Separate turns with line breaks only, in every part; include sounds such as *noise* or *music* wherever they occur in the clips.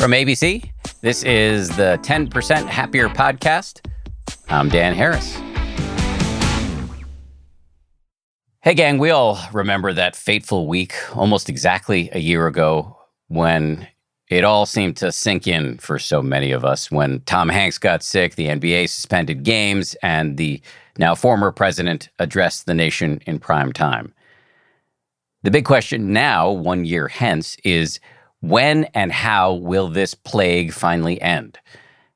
From ABC, this is the 10% Happier Podcast. I'm Dan Harris. Hey, gang, we all remember that fateful week almost exactly a year ago when it all seemed to sink in for so many of us when Tom Hanks got sick, the NBA suspended games, and the now former president addressed the nation in prime time. The big question now, one year hence, is when and how will this plague finally end?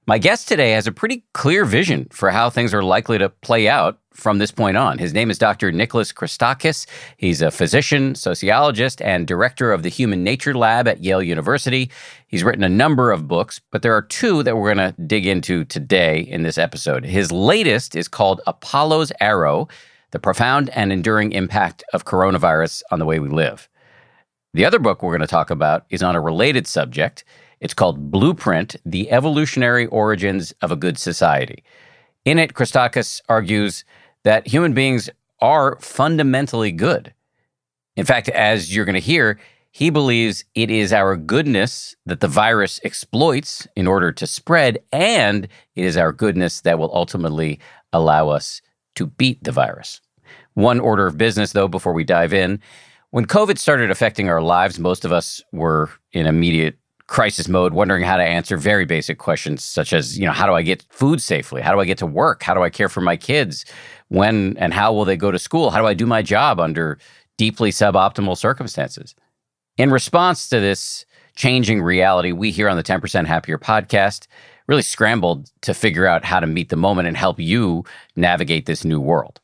My guest today has a pretty clear vision for how things are likely to play out from this point on. His name is Dr. Nicholas Christakis. He's a physician, sociologist, and director of the Human Nature Lab at Yale University. He's written a number of books, but there are two that we're going to dig into today in this episode. His latest is called Apollo's Arrow The Profound and Enduring Impact of Coronavirus on the Way We Live. The other book we're going to talk about is on a related subject. It's called Blueprint The Evolutionary Origins of a Good Society. In it, Christakis argues that human beings are fundamentally good. In fact, as you're going to hear, he believes it is our goodness that the virus exploits in order to spread, and it is our goodness that will ultimately allow us to beat the virus. One order of business, though, before we dive in. When COVID started affecting our lives, most of us were in immediate crisis mode, wondering how to answer very basic questions such as, you know, how do I get food safely? How do I get to work? How do I care for my kids? When and how will they go to school? How do I do my job under deeply suboptimal circumstances? In response to this changing reality, we here on the 10% Happier podcast really scrambled to figure out how to meet the moment and help you navigate this new world.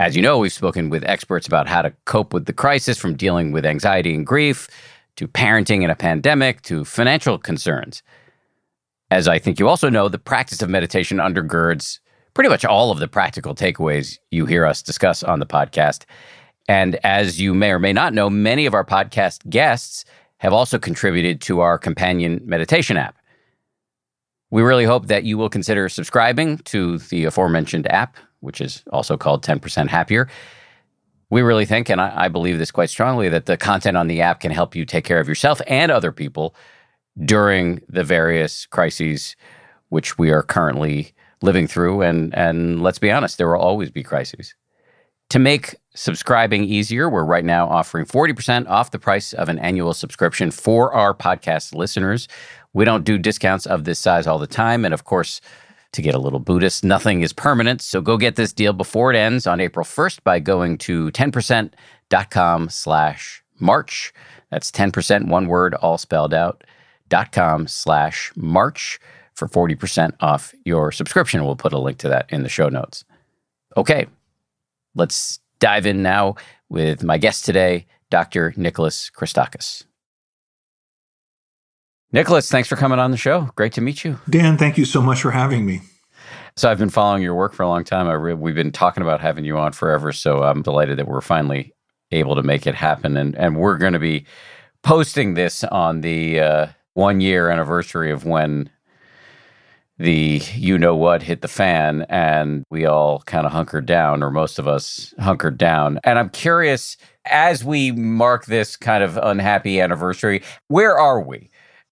As you know, we've spoken with experts about how to cope with the crisis from dealing with anxiety and grief to parenting in a pandemic to financial concerns. As I think you also know, the practice of meditation undergirds pretty much all of the practical takeaways you hear us discuss on the podcast. And as you may or may not know, many of our podcast guests have also contributed to our companion meditation app. We really hope that you will consider subscribing to the aforementioned app, which is also called 10% Happier we really think, and I, I, believe this quite strongly, that the content on the app can help you take care of yourself and other people during the various crises which we are currently living through. And and let's be honest, there will always be crises. To make subscribing easier, we're right now offering 40% off the price of an annual subscription for our podcast listeners. We don't do discounts of this size all the time. And of course, to get a little Buddhist. Nothing is permanent, so go get this deal before it ends on April 1st by going to 10%.com slash March. That's 10%, one word, all spelled out, dot com slash March for 40% off your subscription. We'll put a link to that in the show notes. Okay, let's dive in now with my guest today, Dr. Nicholas Christakis. Nicholas, thanks for coming on the show. Great to meet you.
Dan, thank you so much for having me.
So I've been following your work for a long time. Re- we've been talking about having you on forever. So I'm delighted that we're finally able to make it happen. And and we're going to be posting this on the uh, one year anniversary of when the you know what hit the fan and we all kind of hunkered down or most of us hunkered down and i'm curious as we mark this kind of unhappy anniversary where are we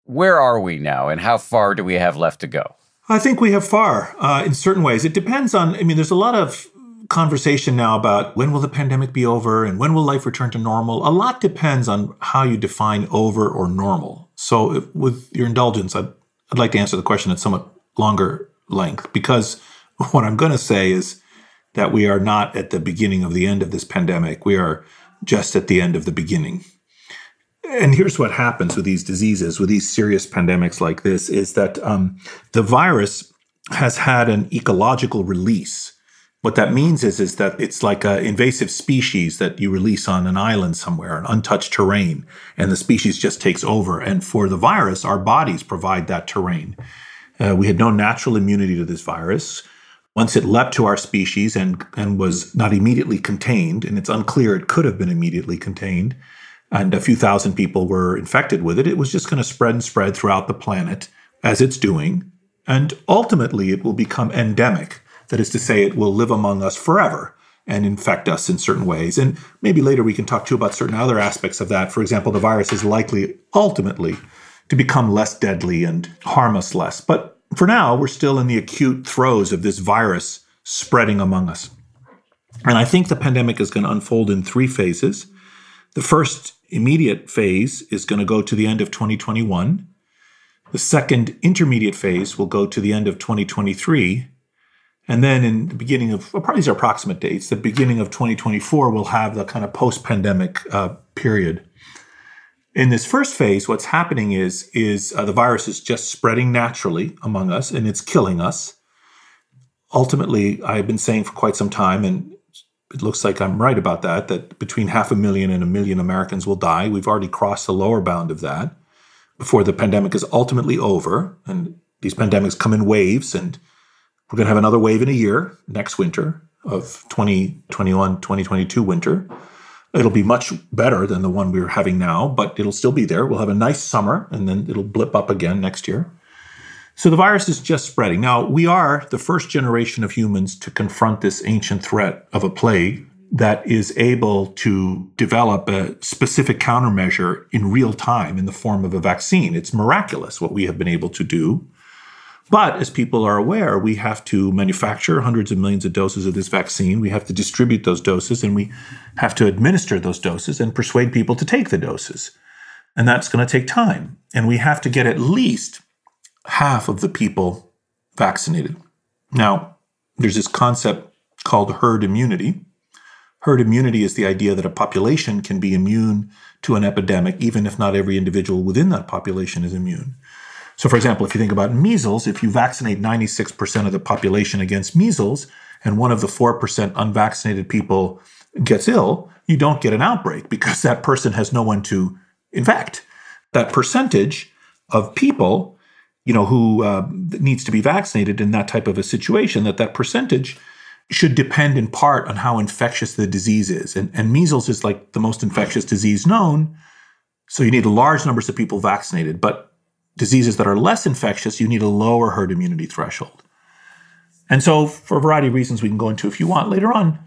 where are we now and how far do we have left to go?
I think we have far uh, in certain ways. It depends on, I mean, there's a lot of conversation now about when will the pandemic be over and when will life return to normal. A lot depends on how you define over or normal. So, if, with your indulgence, I'd, I'd like to answer the question at somewhat longer length because *laughs* what I'm going to say is that we are not at the beginning of the end of this pandemic. We are just at the end of the beginning. And here's what happens with these diseases, with these serious pandemics like this, is that um, the virus has had an ecological release. What that means is, is that it's like an invasive species that you release on an island somewhere, an untouched terrain, and the species just takes over. And for the virus, our bodies provide that terrain. Uh, we had no natural immunity to this virus. Once it leapt to our species and, and was not immediately contained, and it's unclear it could have been immediately contained, and a few thousand people were infected with it, it was just going to spread and spread throughout the planet as it's doing. And ultimately, it will become endemic. That is to say, it will live among us forever and infect us in certain ways. And maybe later we can talk to you about certain other aspects of that. For example, the virus is likely ultimately to become less deadly and harm us less. But for now, we're still in the acute throes of this virus spreading among us. And I think the pandemic is going to unfold in three phases. The first immediate phase is going to go to the end of 2021. The second intermediate phase will go to the end of 2023. And then in the beginning of, well, probably these are approximate dates, the beginning of 2024 will have the kind of post pandemic uh, period. In this first phase, what's happening is, is uh, the virus is just spreading naturally among us and it's killing us. Ultimately, I've been saying for quite some time, and it looks like I'm right about that, that between half a million and a million Americans will die. We've already crossed the lower bound of that before the pandemic is ultimately over. And these pandemics come in waves, and we're going to have another wave in a year next winter of 2021, 2022 winter. It'll be much better than the one we're having now, but it'll still be there. We'll have a nice summer, and then it'll blip up again next year. So the virus is just spreading. Now, we are the first generation of humans to confront this ancient threat of a plague that is able to develop a specific countermeasure in real time in the form of a vaccine. It's miraculous what we have been able to do. But as people are aware, we have to manufacture hundreds of millions of doses of this vaccine. We have to distribute those doses and we have to administer those doses and persuade people to take the doses. And that's going to take time. And we have to get at least half of the people vaccinated. Now, there's this concept called herd immunity. Herd immunity is the idea that a population can be immune to an epidemic, even if not every individual within that population is immune. So, for example, if you think about measles, if you vaccinate 96% of the population against measles, and one of the 4% unvaccinated people gets ill, you don't get an outbreak because that person has no one to infect. That percentage of people you know, who uh, needs to be vaccinated in that type of a situation, that that percentage should depend in part on how infectious the disease is. And, and measles is like the most infectious disease known. So you need large numbers of people vaccinated. But diseases that are less infectious, you need a lower herd immunity threshold. And so, for a variety of reasons we can go into if you want later on,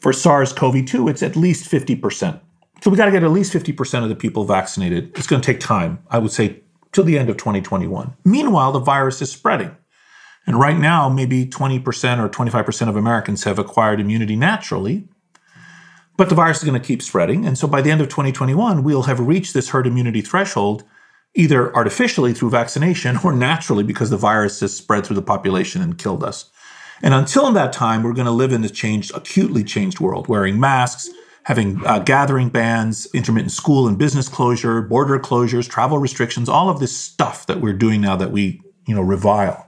for SARS CoV 2, it's at least 50%. So we got to get at least 50% of the people vaccinated. It's going to take time. I would say till the end of 2021. Meanwhile, the virus is spreading. And right now, maybe 20% or 25% of Americans have acquired immunity naturally. But the virus is going to keep spreading. And so by the end of 2021, we'll have reached this herd immunity threshold either artificially through vaccination or naturally because the virus has spread through the population and killed us. And until that time, we're going to live in this changed, acutely changed world, wearing masks, having uh, gathering bans, intermittent school and business closure, border closures, travel restrictions, all of this stuff that we're doing now that we, you know, revile.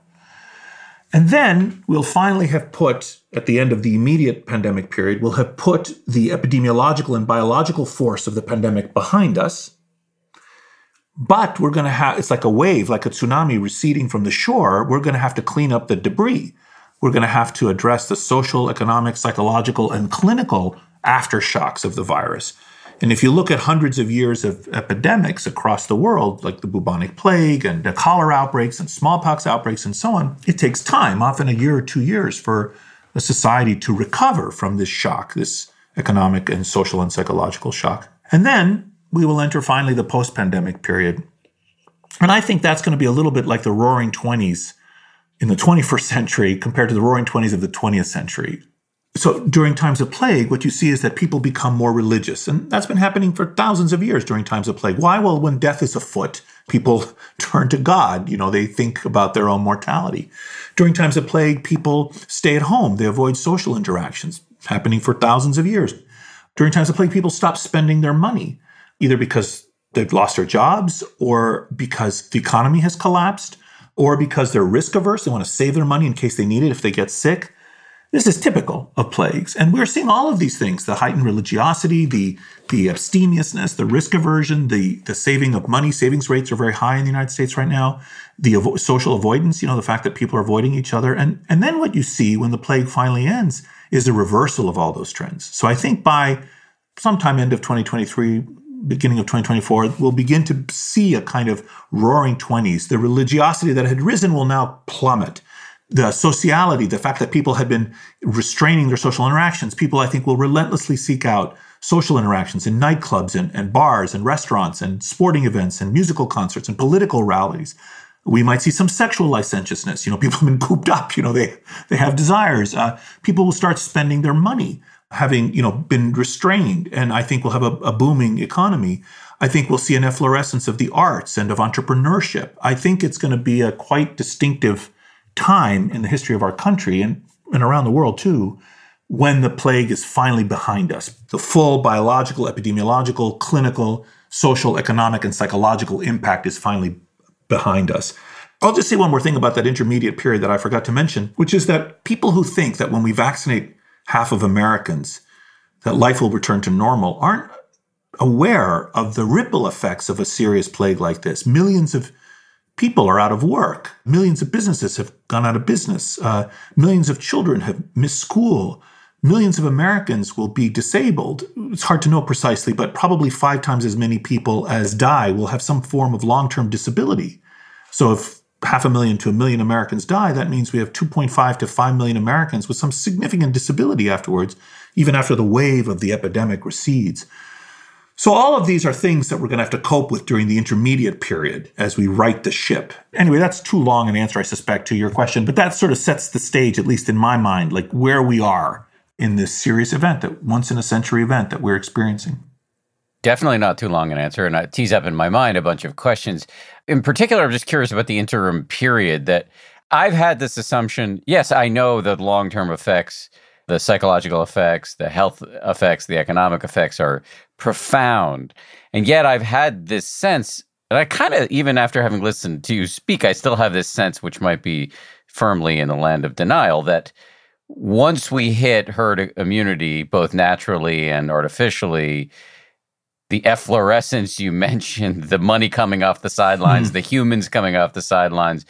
And then we'll finally have put, at the end of the immediate pandemic period, we'll have put the epidemiological and biological force of the pandemic behind us. But we're going to have, it's like a wave, like a tsunami receding from the shore. We're going to have to clean up the debris. We're going to have to address the social, economic, psychological, and clinical aftershocks of the virus. And if you look at hundreds of years of epidemics across the world, like the bubonic plague and the cholera outbreaks and smallpox outbreaks and so on, it takes time, often a year or two years, for a society to recover from this shock, this economic and social and psychological shock. And then we will enter finally the post pandemic period. And I think that's going to be a little bit like the roaring 20s in the 21st century compared to the roaring 20s of the 20th century so during times of plague, what you see is that people become more religious. And that's been happening for thousands of years during times of plague. Why? Well, when death is afoot, people *laughs* turn to God. You know, they think about their own mortality. During times of plague, people stay at home. They avoid social interactions, happening for thousands of years. During times of plague, people stop spending their money, either because they've lost their jobs or because the economy has collapsed or because they're risk averse. They want to save their money in case they need it if they get sick. This is typical of plagues. And we're seeing all of these things the heightened religiosity, the, the abstemiousness, the risk aversion, the, the saving of money. Savings rates are very high in the United States right now. The avo- social avoidance, you know, the fact that people are avoiding each other. And, and then what you see when the plague finally ends is a reversal of all those trends. So I think by sometime end of 2023, beginning of 2024, we'll begin to see a kind of roaring 20s. The religiosity that had risen will now plummet the sociality, the fact that people had been restraining their social interactions, people I think will relentlessly seek out social interactions in nightclubs and, and bars and restaurants and sporting events and musical concerts and political rallies. We might see some sexual licentiousness. You know, people have been cooped up. You know, they they have desires. Uh, people will start spending their money, having you know been restrained, and I think we'll have a, a booming economy. I think we'll see an efflorescence of the arts and of entrepreneurship. I think it's going to be a quite distinctive time in the history of our country and, and around the world too when the plague is finally behind us. The full biological, epidemiological, clinical, social, economic, and psychological impact is finally behind us. I'll just say one more thing about that intermediate period that I forgot to mention, which is that people who think that when we vaccinate half of Americans, that life will return to normal aren't aware of the ripple effects of a serious plague like this. Millions of people are out of work. Millions of businesses have gone out of business. Uh, millions of children have missed school. Millions of Americans will be disabled. It's hard to know precisely, but probably five times as many people as die will have some form of long term disability. So if half a million to a million Americans die, that means we have 2.5 to 5 million Americans with some significant disability afterwards, even after the wave of the epidemic recedes. So, all of these are things that we're going to have to cope with during the intermediate period as we right the ship. Anyway, that's too long an answer, I suspect, to your question, but that sort of sets the stage, at least in my mind, like where we are in this serious event, that once in a century event that we're experiencing.
Definitely not too long an answer. And I tease up in my mind a bunch of questions. In particular, I'm just curious about the interim period that I've had this assumption. Yes, I know the long term effects the psychological effects, the health effects, the economic effects are profound. And yet I've had this sense, and I kind of, even after having listened to you speak, I still have this sense, which might be firmly in the land of denial, that once we hit herd immunity, both naturally and artificially, the efflorescence you *laughs* mentioned, the money coming off the sidelines, mm. the humans coming off the sidelines,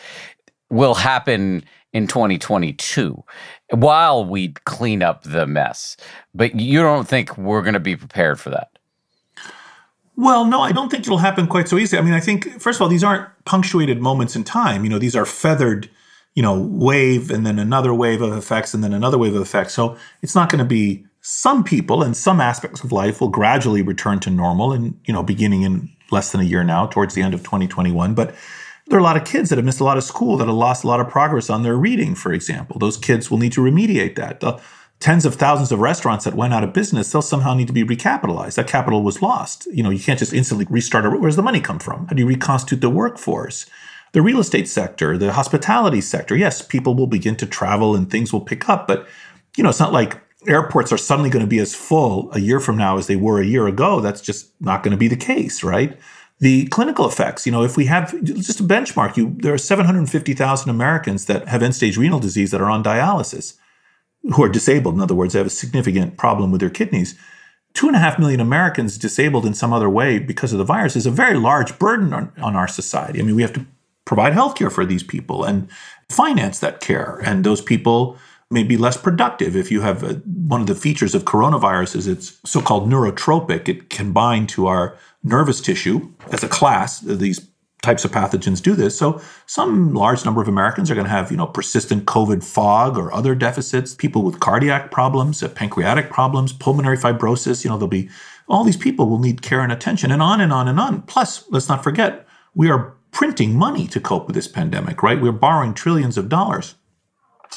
will happen in 2022 while we clean up the mess. But you don't think we're going to be prepared for that?
Well, no, I don't think it'll happen quite so easily. I mean, I think, first of all, these aren't punctuated moments in time. You know, these are feathered, you know, wave and then another wave of effects and then another wave of effects. So it's not going to be some people and some aspects of life will gradually return to normal and, you know, beginning in less than a year now, towards the end of 2021. But there are a lot of kids that have missed a lot of school, that have lost a lot of progress on their reading, for example. Those kids will need to remediate that. Tens of thousands of restaurants that went out of business, they'll somehow need to be recapitalized. That capital was lost. You know, you can't just instantly restart. Where's the money come from? How do you reconstitute the workforce? The real estate sector, the hospitality sector. Yes, people will begin to travel and things will pick up, but you know, it's not like airports are suddenly going to be as full a year from now as they were a year ago. That's just not going to be the case, right? the clinical effects. You know, if we have just a benchmark, you there are 750,000 Americans that have end-stage renal disease that are on dialysis, who are disabled. In other words, they have a significant problem with their kidneys. Two and a half million Americans disabled in some other way because of the virus is a very large burden on, on our society. I mean, we have to provide health care for these people and finance that care. And those people may be less productive if you have a, one of the features of coronavirus is it's so-called neurotropic. It can bind to our nervous tissue as a class. Uh, these types of pathogens do this. So some large number of Americans are going to have, you know, persistent COVID fog or other deficits, people with cardiac problems, uh, pancreatic problems, pulmonary fibrosis, you know, there'll be all these people will need care and attention and on and on and on. Plus, let's not forget, we are printing money to cope with this pandemic, right? We're borrowing trillions of dollars.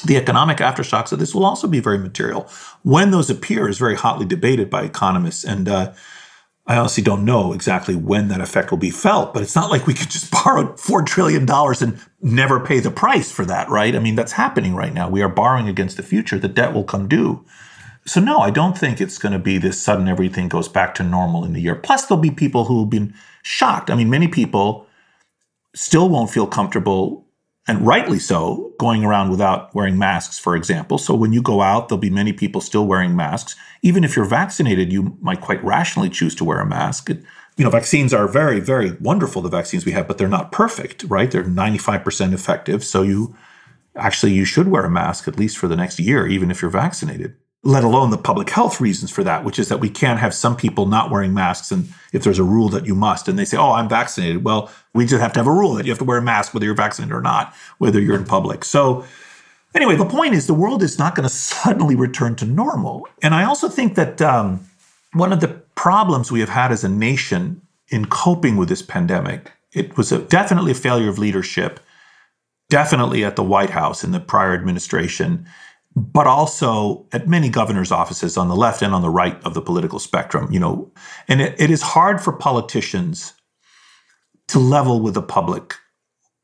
The economic aftershocks of this will also be very material. When those appear is very hotly debated by economists and uh, I honestly don't know exactly when that effect will be felt, but it's not like we could just *laughs* borrow $4 trillion and never pay the price for that, right? I mean, that's happening right now. We are borrowing against the future. The debt will come due. So, no, I don't think it's going to be this sudden everything goes back to normal in a year. Plus, there'll be people who have been shocked. I mean, many people still won't feel comfortable and rightly so, going around without wearing masks, for example. So when you go out, there'll be many people still wearing masks. Even if you're vaccinated, you might quite rationally choose to wear a mask. It, you know, vaccines are very, very wonderful, the vaccines we have, but they're not perfect, right? They're 95% effective. So you actually you should wear a mask at least for the next year, even if you're vaccinated let alone the public health reasons for that, which is that we can't have some people not wearing masks. And if there's a rule that you must, and they say, oh, I'm vaccinated, well, we just have to have a rule that you have to wear a mask whether you're vaccinated or not, whether you're in public. So, anyway, the point is the world is not going to suddenly return to normal. And I also think that um, one of the problems we have had as a nation in coping with this pandemic, it was a, definitely a failure of leadership, definitely at the White House in the prior administration, but also at many governors' offices on the left and on the right of the political spectrum. You know, and it, it is hard for politicians to level with the public,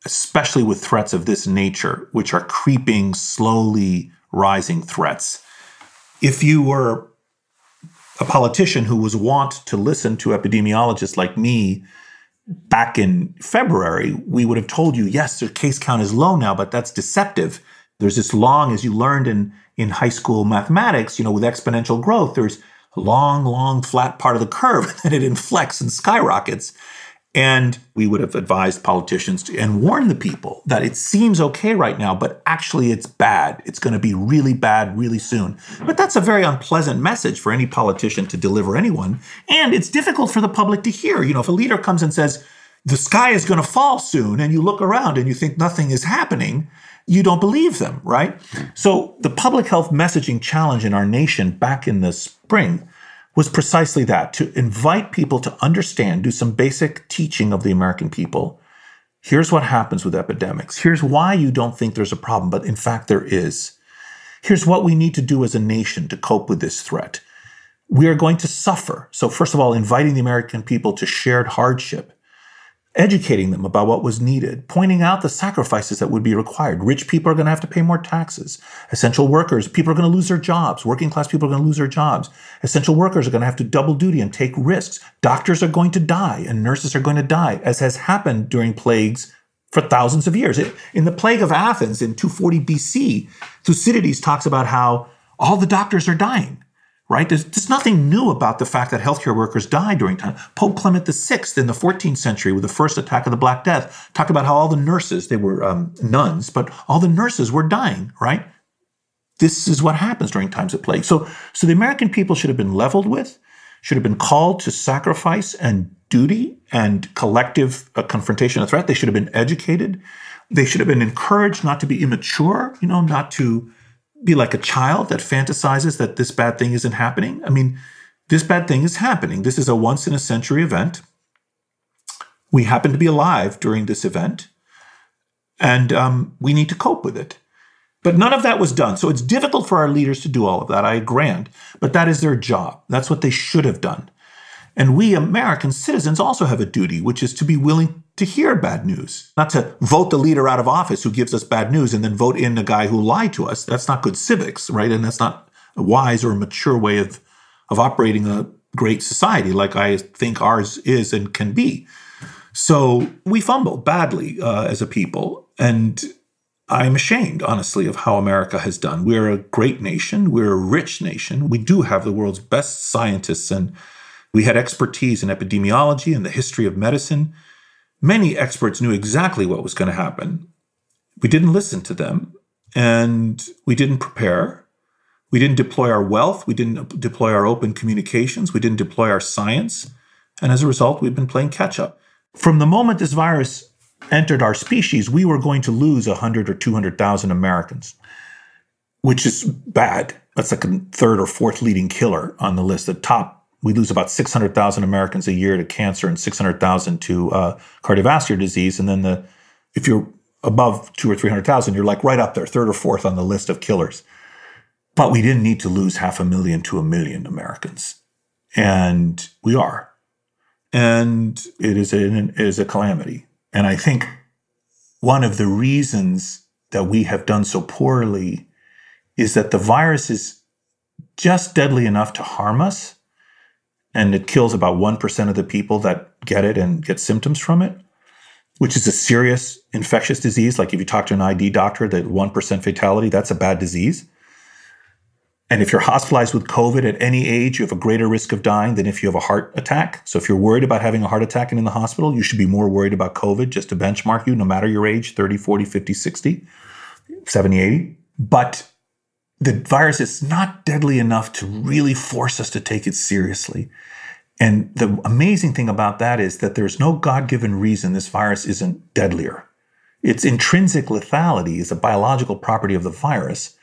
especially with threats of this nature, which are creeping, slowly rising threats. If you were a politician who was wont to listen to epidemiologists like me back in February, we would have told you, yes, the case count is low now, but that's deceptive. There's this long, as you learned in, in high school mathematics, you know, with exponential growth, there's a long, long flat part of the curve, *laughs* and then it inflects and skyrockets. And we would have advised politicians to, and warned the people that it seems okay right now, but actually it's bad. It's going to be really bad really soon. But that's a very unpleasant message for any politician to deliver anyone. And it's difficult for the public to hear. You know, if a leader comes and says, the sky is going to fall soon, and you look around and you think nothing is happening, you don't believe them, right? So the public health messaging challenge in our nation back in the spring was precisely that to invite people to understand, do some basic teaching of the American people. Here's what happens with epidemics. Here's why you don't think there's a problem, but in fact, there is. Here's what we need to do as a nation to cope with this threat. We are going to suffer. So, first of all, inviting the American people to shared hardship educating them about what was needed, pointing out the sacrifices that would be required. Rich people are going to have to pay more taxes. Essential workers, people are going to lose their jobs. Working class people are going to lose their jobs. Essential workers are going to have to double duty and take risks. Doctors are going to die and nurses are going to die, as has happened during plagues for thousands of years. In the plague of Athens in 240 BC, Thucydides talks about how all the doctors are dying right? There's, there's, nothing new about the fact that healthcare workers died during time. Pope Clement VI in the 14th century, with the first attack of the Black Death, talked about how all the nurses, they were um, nuns, but all the nurses were dying, right? This is what happens during times of plague. So, so the American people should have been leveled with, should have been called to sacrifice and duty and collective uh, confrontation of threat. They should have been educated. They should have been encouraged not to be immature, you know, not to be like a child that fantasizes that this bad thing isn't happening. I mean, this bad thing is happening. This is a once in a century event. We happen to be alive during this event, and um, we need to cope with it. But none of that was done. So it's difficult for our leaders to do all of that. I grant, but that is their job. That's what they should have done. And we American citizens also have a duty, which is to be willing to hear bad news, not to vote the leader out of office who gives us bad news and then vote in the guy who lied to us. That's not good civics, right? And that's not a wise or a mature way of, of operating a great society like I think ours is and can be. So we fumbled badly uh, as a people. And I'm ashamed, honestly, of how America has done. We're a great nation. We're a rich nation. We do have the world's best scientists, and we had expertise in epidemiology and the history of medicine. Many experts knew exactly what was going to happen. We didn't listen to them and we didn't prepare. We didn't deploy our wealth. We didn't deploy our open communications. We didn't deploy our science. And as a result, we've been playing catch up. From the moment this virus entered our species, we were going to lose 100 or 200,000 Americans, which is bad. That's like a third or fourth leading killer on the list. The top we lose about 600,000 Americans a year to cancer and 600,000 to uh, cardiovascular disease. And then the if you're above two or 300,000, you're like right up there, third or fourth on the list of killers. But we didn't need to lose half a million to a million Americans. And we are. And it is, a, it is a calamity. And I think one of the reasons that we have done so poorly is that the virus is just deadly enough to harm us and it kills about 1% of the people that get it and get symptoms from it, which is a serious infectious disease. Like if you talk to an ID doctor, that 1% fatality, that's a bad disease. And if you're hospitalized with COVID at any age, you have a greater risk of dying than if you have a heart attack. So if you're worried about having a heart attack and in the hospital, you should be more worried about COVID just to benchmark you, no matter your age 30, 40, 50, 60, 70, 80. But the virus is not deadly enough to really force us to take it seriously. And the amazing thing about that is that there's no God given reason this virus isn't deadlier. Its intrinsic lethality is a biological property of the virus.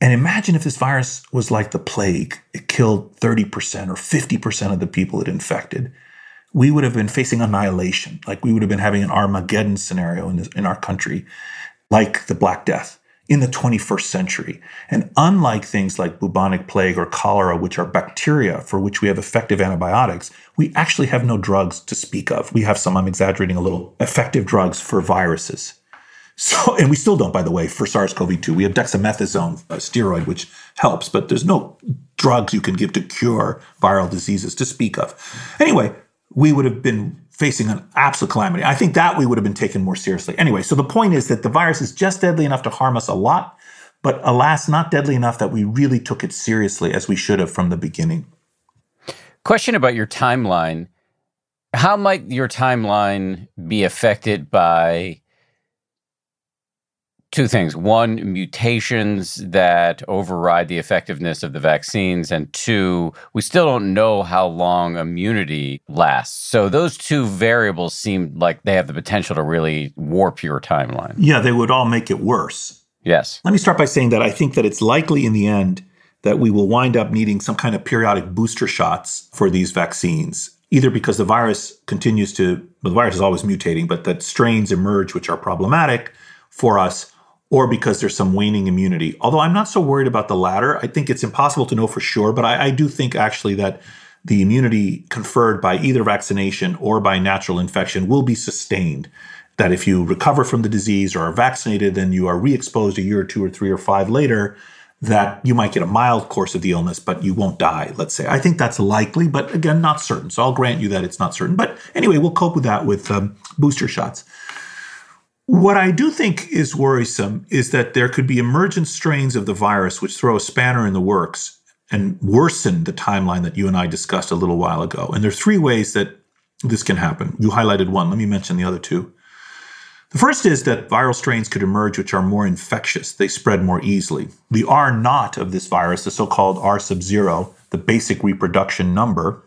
And imagine if this virus was like the plague, it killed 30% or 50% of the people it infected. We would have been facing annihilation. Like we would have been having an Armageddon scenario in, this, in our country, like the Black Death in the 21st century. And unlike things like bubonic plague or cholera, which are bacteria for which we have effective antibiotics, we actually have no drugs to speak of. We have some, I'm exaggerating a little, effective drugs for viruses. So, *laughs* and we still don't, by the way, for SARS-CoV-2. We have dexamethasone, a steroid, which helps, but there's no drugs you can give to cure viral diseases to speak of. Anyway, we would have been facing an absolute calamity. I think that we would have been taken more seriously. Anyway, so the point is that the virus is just deadly enough to harm us a lot, but alas, not deadly enough that we really took it seriously as we should have from the beginning.
Question about your timeline. How might your timeline be affected by two things. One mutations that override the effectiveness of the vaccines and two we still don't know how long immunity lasts. So those two variables seem like they have the potential to really warp your timeline.
Yeah they would all make it worse.
Yes.
Let me start by saying that i think that it's likely in the end that we will wind up needing some kind of periodic booster shots for these vaccines either because the virus continues to well, the virus is always mutating but that strains emerge which are problematic for us or because there's some waning immunity. Although I'm not so worried about the latter. I think it's impossible to know for sure, but I, I, do think actually that the immunity conferred by either vaccination or by natural infection will be sustained. That if you recover from the disease or are vaccinated, then you are re exposed a year or two or three or five later, that you might get a mild course of the illness, but you won't die, let's say. I think that's likely, but again, not certain. So I'll grant you that it's not certain. But anyway, we'll cope with that with um, booster shots. What I do think is worrisome is that there could be emergent strains of the virus which throw a spanner in the works and worsen the timeline that you and I discussed a little while ago. And there are three ways that this can happen. You highlighted one. Let me mention the other two. The first is that viral strains could emerge which are more infectious. They spread more easily. The R naught of this virus, the so called R sub zero, the basic reproduction number,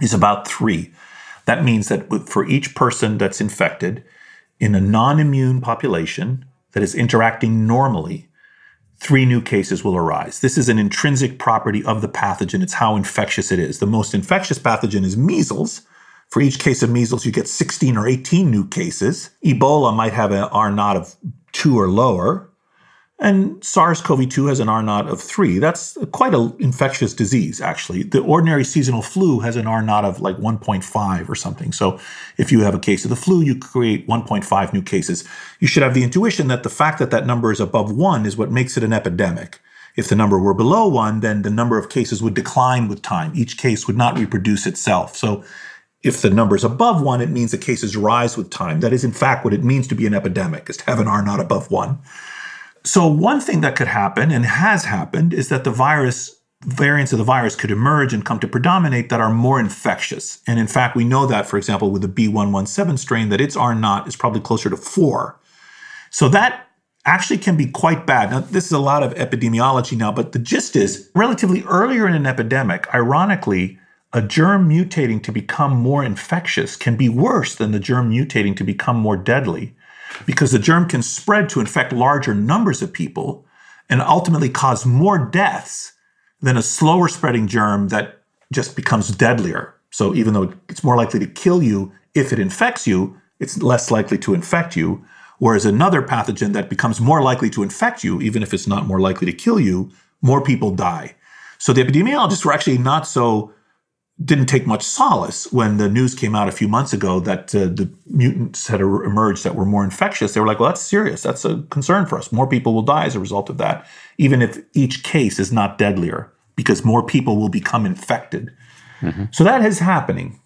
is about three. That means that for each person that's infected, in a non immune population that is interacting normally, three new cases will arise. This is an intrinsic property of the pathogen. It's how infectious it is. The most infectious pathogen is measles. For each case of measles, you get 16 or 18 new cases. Ebola might have an R naught of two or lower. And SARS CoV 2 has an R naught of three. That's quite an infectious disease, actually. The ordinary seasonal flu has an R naught of like 1.5 or something. So if you have a case of the flu, you create 1.5 new cases. You should have the intuition that the fact that that number is above one is what makes it an epidemic. If the number were below one, then the number of cases would decline with time. Each case would not reproduce itself. So if the number is above one, it means the cases rise with time. That is, in fact, what it means to be an epidemic, is to have an R naught above one. So, one thing that could happen and has happened is that the virus, variants of the virus could emerge and come to predominate that are more infectious. And in fact, we know that, for example, with the B117 strain, that its R naught is probably closer to four. So, that actually can be quite bad. Now, this is a lot of epidemiology now, but the gist is relatively earlier in an epidemic, ironically, a germ mutating to become more infectious can be worse than the germ mutating to become more deadly because the germ can spread to infect larger numbers of people and ultimately cause more deaths than a slower spreading germ that just becomes deadlier. So even though it's more likely to kill you if it infects you, it's less likely to infect you. Whereas another pathogen that becomes more likely to infect you, even if it's not more likely to kill you, more people die. So the epidemiologists were actually not so didn't take much solace when the news came out a few months ago that uh, the mutants had emerged that were more infectious. They were like, well, that's serious. That's a concern for us. More people will die as a result of that, even if each case is not deadlier, because more people will become infected. Mm-hmm. So that is happening.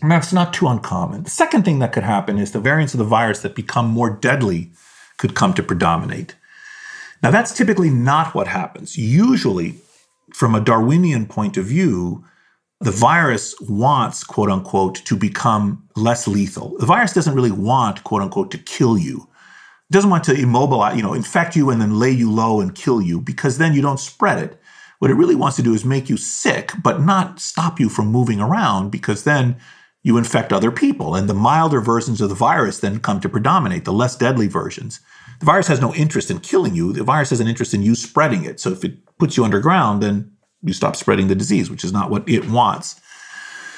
And that's not too uncommon. The second thing that could happen is the variants of the virus that become more deadly could come to predominate. Now, that's typically not what happens. Usually, from a Darwinian point of view, the virus wants, quote unquote, to become less lethal. The virus doesn't really want, quote unquote, to kill you. It doesn't want to immobilize, you know, infect you and then lay you low and kill you because then you don't spread it. What it really wants to do is make you sick, but not stop you from moving around because then you infect other people. And the milder versions of the virus then come to predominate, the less deadly versions. The virus has no interest in killing you. The virus has an interest in you spreading it. So if it puts you underground, then you stop spreading the disease, which is not what it wants.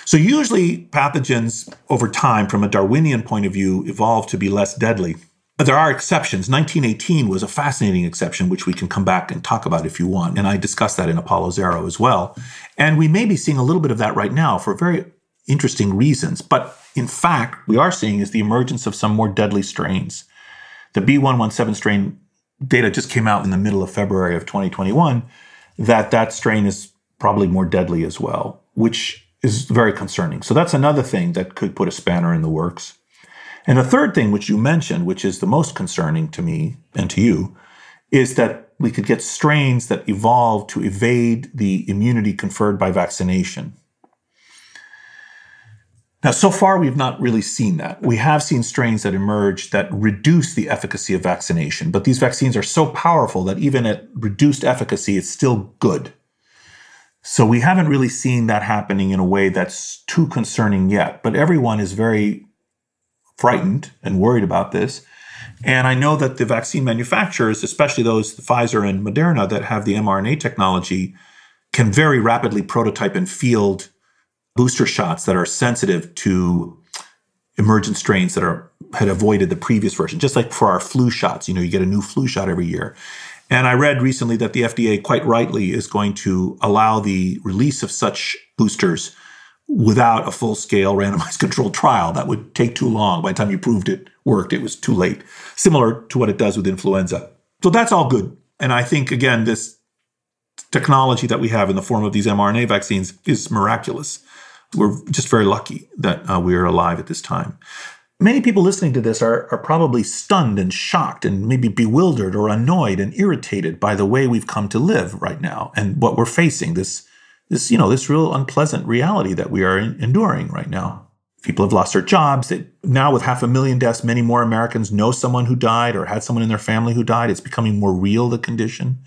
So usually pathogens over time, from a Darwinian point of view, evolve to be less deadly. But there are exceptions. 1918 was a fascinating exception, which we can come back and talk about if you want. And I discussed that in Apollo's Arrow as well. And we may be seeing a little bit of that right now for very interesting reasons. But in fact, we are seeing is the emergence of some more deadly strains. The B117 strain data just came out in the middle of February of 2021 that that strain is probably more deadly as well, which is very concerning. So that's another thing that could put a spanner in the works. And the third thing, which you mentioned, which is the most concerning to me and to you, is that we could get strains that evolve to evade the immunity conferred by vaccination. Now, so far, we've not really seen that. We have seen strains that emerge that reduce the efficacy of vaccination, but these vaccines are so powerful that even at reduced efficacy, it's still good. So we haven't really seen that happening in a way that's too concerning yet, but everyone is very frightened and worried about this. And I know that the vaccine manufacturers, especially those, Pfizer and Moderna, that have the mRNA technology, can very rapidly prototype and field booster shots that are sensitive to emergent strains that are had avoided the previous version just like for our flu shots. You know you get a new flu shot every year. And i read recently that the fda quite rightly is going to allow the release of such boosters without a full scale randomized *laughs* controlled trial. That would take too long. By the time you proved it worked it was too late. Similar to what it does with influenza. So that's all good. And i think again this technology that we have in the form of these mrna vaccines is miraculous we're just very lucky that uh, we are alive at this time. Many people listening to this are, are probably stunned and shocked and maybe bewildered or annoyed and irritated by the way we've come to live right now and what we're facing this this you know this real unpleasant reality that we are in, enduring right now. People have lost their jobs. They, now, with half a million deaths, many more Americans know someone who died or had someone in their family who died. It's becoming more real, the condition.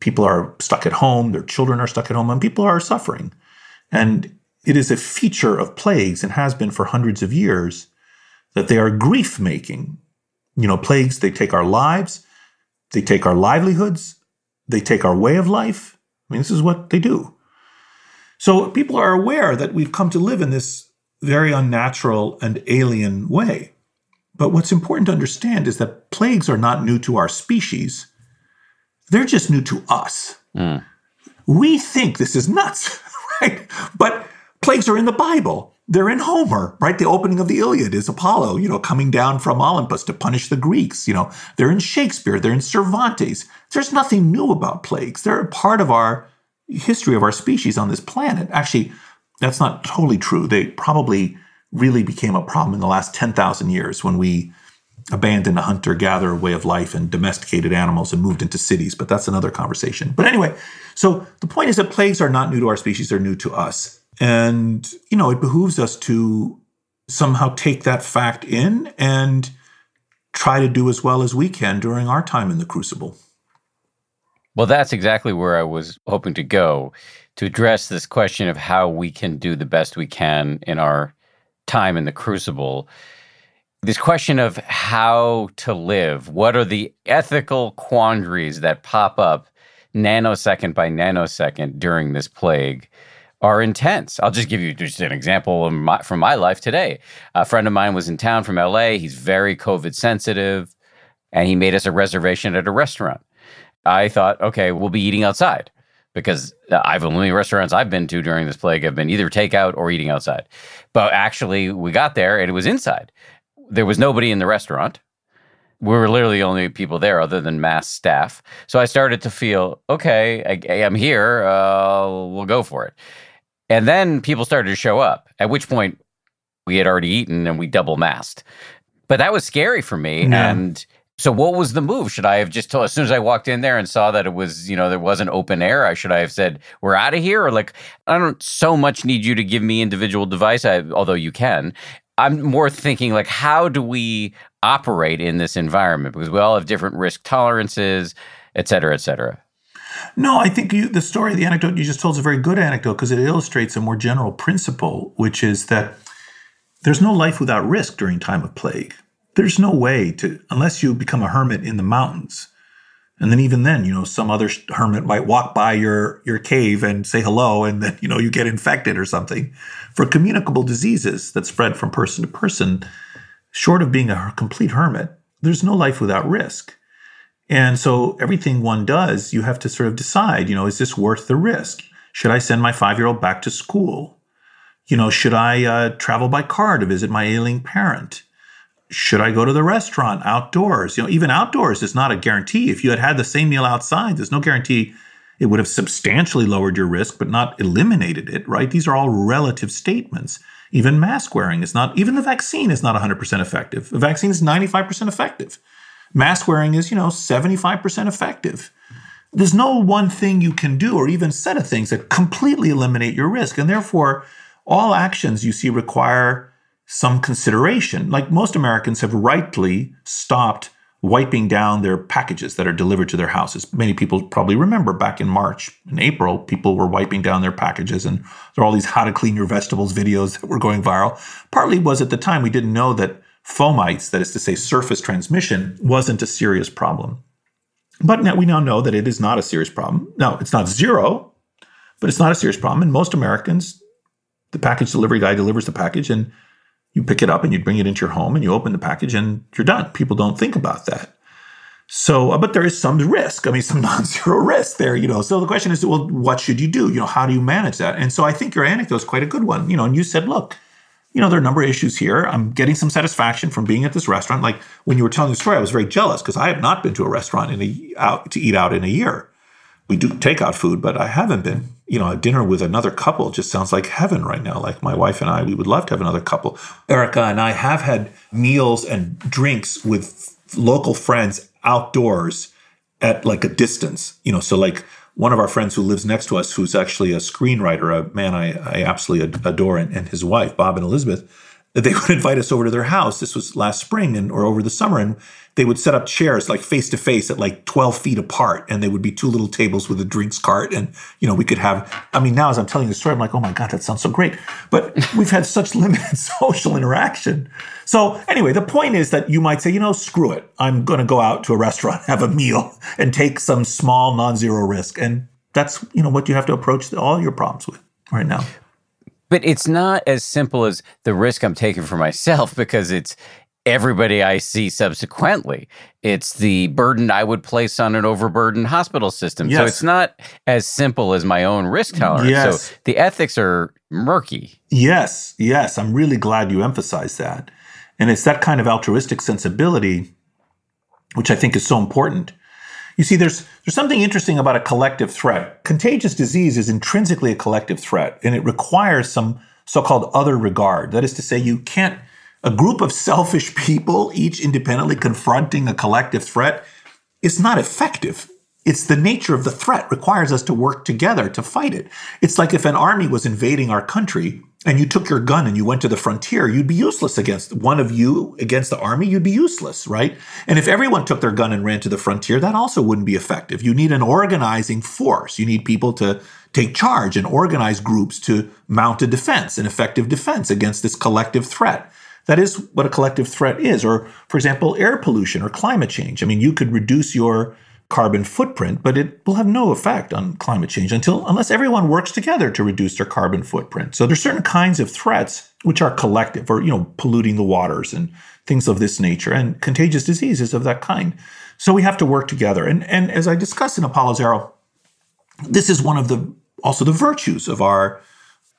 People are stuck at home, their children are stuck at home, and people are suffering. And it is a feature of plagues and has been for hundreds of years that they are grief making. You know, plagues, they take our lives, they take our livelihoods, they take our way of life. I mean, this is what they do. So people are aware that we've come to live in this very unnatural and alien way. But what's important to understand is that plagues are not new to our species, they're just new to us. Mm. We think this is nuts, *laughs* right? But Plagues are in the Bible. They're in Homer, right? The opening of the Iliad is Apollo, you know, coming down from Olympus to punish the Greeks. You know, they're in Shakespeare, they're in Cervantes. There's nothing new about plagues. They're a part of our history of our species on this planet. Actually, that's not totally true. They probably really became a problem in the last 10,000 years when we abandoned a hunter gatherer way of life and domesticated animals and moved into cities, but that's another conversation. But anyway, so the point is that plagues are not new to our species, they're new to us. And, you know, it behooves us to somehow take that fact in and try to do as well as we can during our time in the crucible.
Well, that's exactly where I was hoping to go to address this question of how we can do the best we can in our time in the crucible. This question of how to live, what are the ethical quandaries that pop up nanosecond by nanosecond during this plague? Are intense. I'll just give you just an example my, from my life today. A friend of mine was in town from LA. He's very COVID sensitive, and he made us a reservation at a restaurant. I thought, okay, we'll be eating outside because I've only restaurants I've been to during this plague have been either takeout or eating outside. But actually, we got there and it was inside. There was nobody in the restaurant. We were literally the only people there other than mass staff. So I started to feel, okay, I, am here. Uh, we'll go for it. And then people started to show up, at which point we had already eaten and we double masked. But that was scary for me. Yeah. And so what was the move? Should I have just told as soon as I walked in there and saw that it was, you know, there wasn't open air, I should I have said, we're out of here? Or like, I don't so much need you to give me individual device, I, although you can. I'm more thinking like, how do we operate in this environment? Because we all have different risk tolerances, et cetera, et cetera.
No, I think you, the story, the anecdote you just told is a very good anecdote because it illustrates a more general principle, which is that there's no life without risk during time of plague. There's no way to, unless you become a hermit in the mountains. And then even then, you know, some other hermit might walk by your your cave and say hello, and then you know you get infected or something. For communicable diseases that spread from person to person, short of being a complete hermit, there's no life without risk. And so everything one does, you have to sort of decide, you know, is this worth the risk? Should I send my five year old back to school? You know, should I uh, travel by car to visit my ailing parent? Should I go to the restaurant outdoors? You know, even outdoors is not a guarantee. If you had had the same meal outside, there's no guarantee it would have substantially lowered your risk, but not eliminated it, right? These are all relative statements. Even mask wearing is not, even the vaccine is not 100% effective. The vaccine is 95% effective. Mask wearing is, you know, 75% effective. There's no one thing you can do or even set of things that completely eliminate your risk. And therefore, all actions you see require some consideration. Like most Americans have rightly stopped wiping down their packages that are delivered to their houses. Many people probably remember back in March and April, people were wiping down their packages, and there are all these how to clean your vegetables videos that were going viral. Partly was at the time we didn't know that fomites, that is to say, surface transmission, wasn't a serious problem. But now we now know that it is not a serious problem. No, it's not zero, but it's not a serious problem. And most Americans, the package delivery guy delivers the package and you pick it up and you bring it into your home and you open the package and you're done. People don't think about that. So, uh, but there is some risk. I mean, some *laughs* non-zero risk there, you know. So the question is, well, what should you do? You know, how do you manage that? And so I think your anecdote is quite a good one. You know, and you said, look, you know, there are a number of issues here. I'm getting some satisfaction from being at this restaurant. Like when you were telling the story, I was very jealous because I have not been to a restaurant in a out to eat out in a year. We do take out food, but I haven't been. You know, a dinner with another couple just sounds like heaven right now. Like my wife and I, we would love to have another couple. Erica and I have had meals and drinks with local friends outdoors at like a distance. You know, so like one of our friends who lives next to us, who's actually a screenwriter, a man I, I absolutely adore, and, and his wife, Bob and Elizabeth, they *laughs* would invite us over to their house. This was last spring and or over the summer, and they would set up chairs like face to face at like 12 feet apart, and there would be two little tables with a drinks cart, and you know we could have. I mean, now as I'm telling the story, I'm like, oh my god, that sounds so great. But *laughs* we've had such limited *laughs* social interaction. So anyway, the point is that you might say, you know, screw it. I'm going to go out to a restaurant, have a meal, and take some small non-zero risk, and that's you know what you have to approach all your problems with right now.
But it's not as simple as the risk I'm taking for myself *laughs* because it's everybody I see subsequently. It's the burden I would place on an overburdened hospital system. Yes. So it's not as simple as my own risk tolerance. Yes. So the ethics are murky.
Yes, yes. I'm really glad you emphasize that. And it's that kind of altruistic sensibility, which I think is so important. You see, there's there's something interesting about a collective threat. Contagious disease is intrinsically a collective threat, and it requires some so-called other regard. That is to say, you can't a group of selfish people, each independently confronting a collective threat, is not effective. It's the nature of the threat requires us to work together to fight it. It's like if an army was invading our country and you took your gun and you went to the frontier, you'd be useless against one of you against the army, you'd be useless, right? And if everyone took their gun and ran to the frontier, that also wouldn't be effective. You need an organizing force. You need people to take charge and organize groups to mount a defense, an effective defense against this collective threat. That is what a collective threat is. Or, for example, air pollution or climate change. I mean, you could reduce your carbon footprint, but it will have no effect on climate change until unless everyone works together to reduce their carbon footprint. So there's certain kinds of threats which are collective or you know polluting the waters and things of this nature and contagious diseases of that kind. So we have to work together. And and as I discussed in Apollo's Arrow, this is one of the also the virtues of our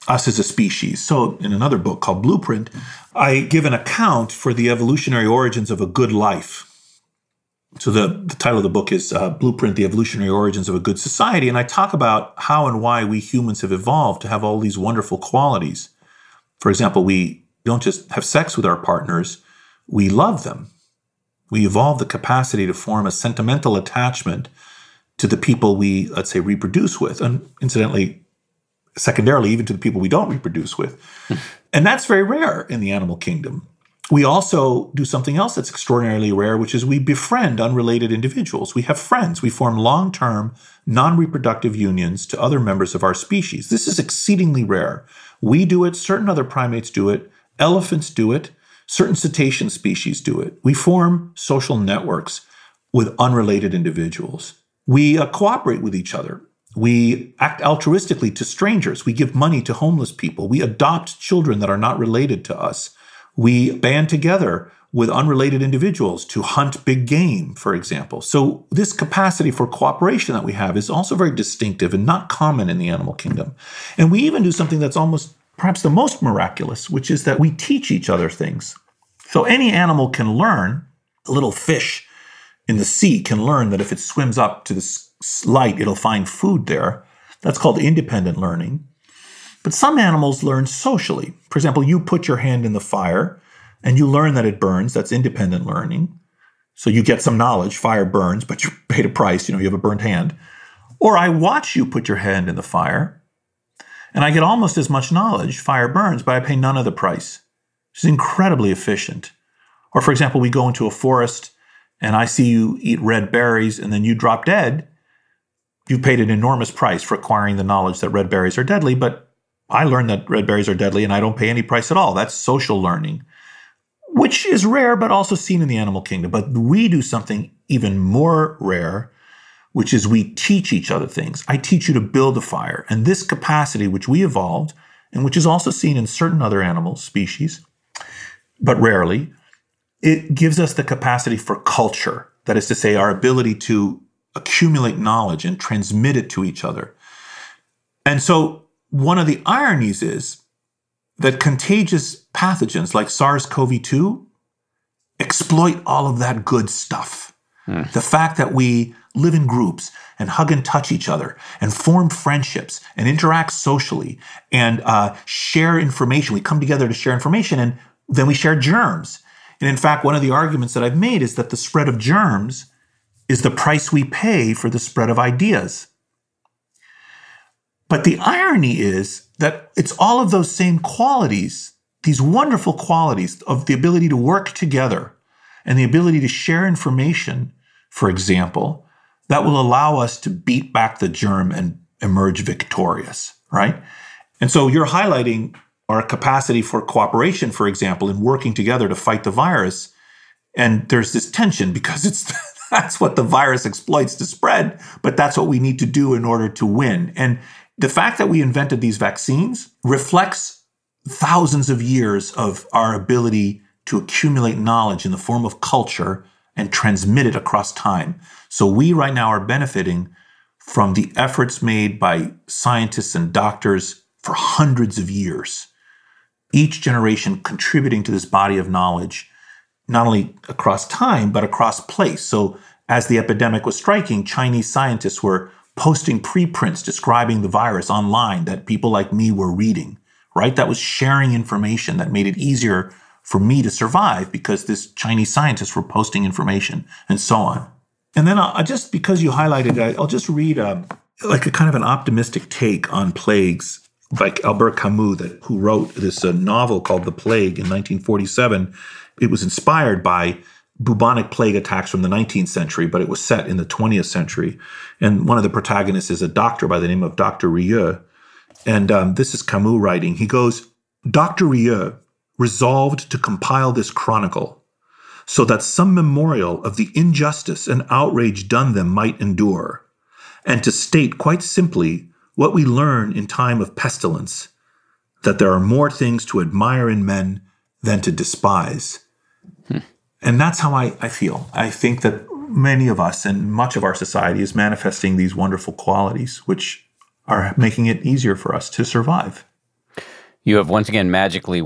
us as a species. So in another book called Blueprint, I give an account for the evolutionary origins of a good life so the, the title of the book is uh, Blueprint: The Evolutionary Origins of a Good Society, and I talk about how and why we humans have evolved to have all these wonderful qualities. For example, we don't just have sex with our partners; we love them. We evolve the capacity to form a sentimental attachment to the people we, let's say, reproduce with, and incidentally, secondarily, even to the people we don't reproduce with. Hmm. and that's very rare in the animal kingdom we also do something else that's extraordinarily rare, which is we befriend unrelated individuals. We have friends. We form long term, non reproductive unions to other members of our species. This is exceedingly rare. We do it, certain other primates do it, Elephants do it. Certain cetacean species do it. We form social networks with unrelated individuals. We uh, cooperate with each other. We act altruistically to strangers. We give money to homeless people. We adopt children that are not related to us. We band together with unrelated individuals to hunt big game, for example. So, this capacity for cooperation that we have is also very distinctive and not common in the animal kingdom. And we even do something that's almost perhaps the most miraculous, which is that we teach each other things. So, any animal can learn, a little fish in the sea can learn that if it swims up to the light, it'll find food there. That's called independent learning. But some animals learn socially. For example, you put your hand in the fire and you learn that it burns. That's independent learning. So you get some knowledge. Fire burns, but you *laughs* paid a price. You know, you have a burnt hand. Or I watch you put your hand in the fire and I get almost as much knowledge. Fire burns, but I pay none of the price. It's incredibly efficient. Or, for example, we go into a forest and I see you eat red berries and then you drop dead. You've paid an enormous price for acquiring the knowledge that red berries are deadly, but I learned that red berries are deadly and I don't pay any price at all. That's social learning, which is rare, but also seen in the animal kingdom. But we do something even more rare, which is we teach each other things. I teach you to build a fire. And this capacity, which we evolved, and which is also seen in certain other animal species, but rarely, it gives us the capacity for culture. That is to say, our ability to accumulate knowledge and transmit it to each other. And so, one of the ironies is that contagious pathogens like SARS CoV 2 exploit all of that good stuff. Hmm. The fact that we live in groups and hug and touch each other and form friendships and interact socially and uh, share information. We come together to share information and then we share germs. And in fact, one of the arguments that I've made is that the spread of germs is the price we pay for the spread of ideas. But the irony is that it's all of those same qualities, these wonderful qualities of the ability to work together and the ability to share information, for example, that will allow us to beat back the germ and emerge victorious, right? And so you're highlighting our capacity for cooperation, for example, in working together to fight the virus. And there's this tension because it's *laughs* that's what the virus exploits to spread, but that's what we need to do in order to win. And the fact that we invented these vaccines reflects thousands of years of our ability to accumulate knowledge in the form of culture and transmit it across time. So we right now are benefiting from the efforts made by scientists and doctors for hundreds of years each generation contributing to this body of knowledge, not only across time, but across place. So, as the epidemic was striking, Chinese scientists were posting preprints describing the virus online that people like me were reading, right? That was sharing information that made it easier for me to survive because this Chinese scientists were posting information and so on. And then I'll, just because you highlighted it, I'll just read a, um, like a kind of an optimistic take on plagues like Albert Camus, that, who wrote this uh, novel called The Plague in 1947. It was inspired by bubonic plague attacks from the 19th century, but it was set in the 20th century. And one of the protagonists is a doctor by the name of Dr. Rieux. And um, this is Camus writing. He goes, Dr. Rieux resolved to compile this chronicle so that some memorial of the injustice and outrage done them might endure, and to state quite simply what we learn in time of pestilence that there are more things to admire in men than to despise. And that's how I, I feel. I think that many of us and much of our society is manifesting these wonderful qualities, which are making it easier for us to survive.
You have once again magically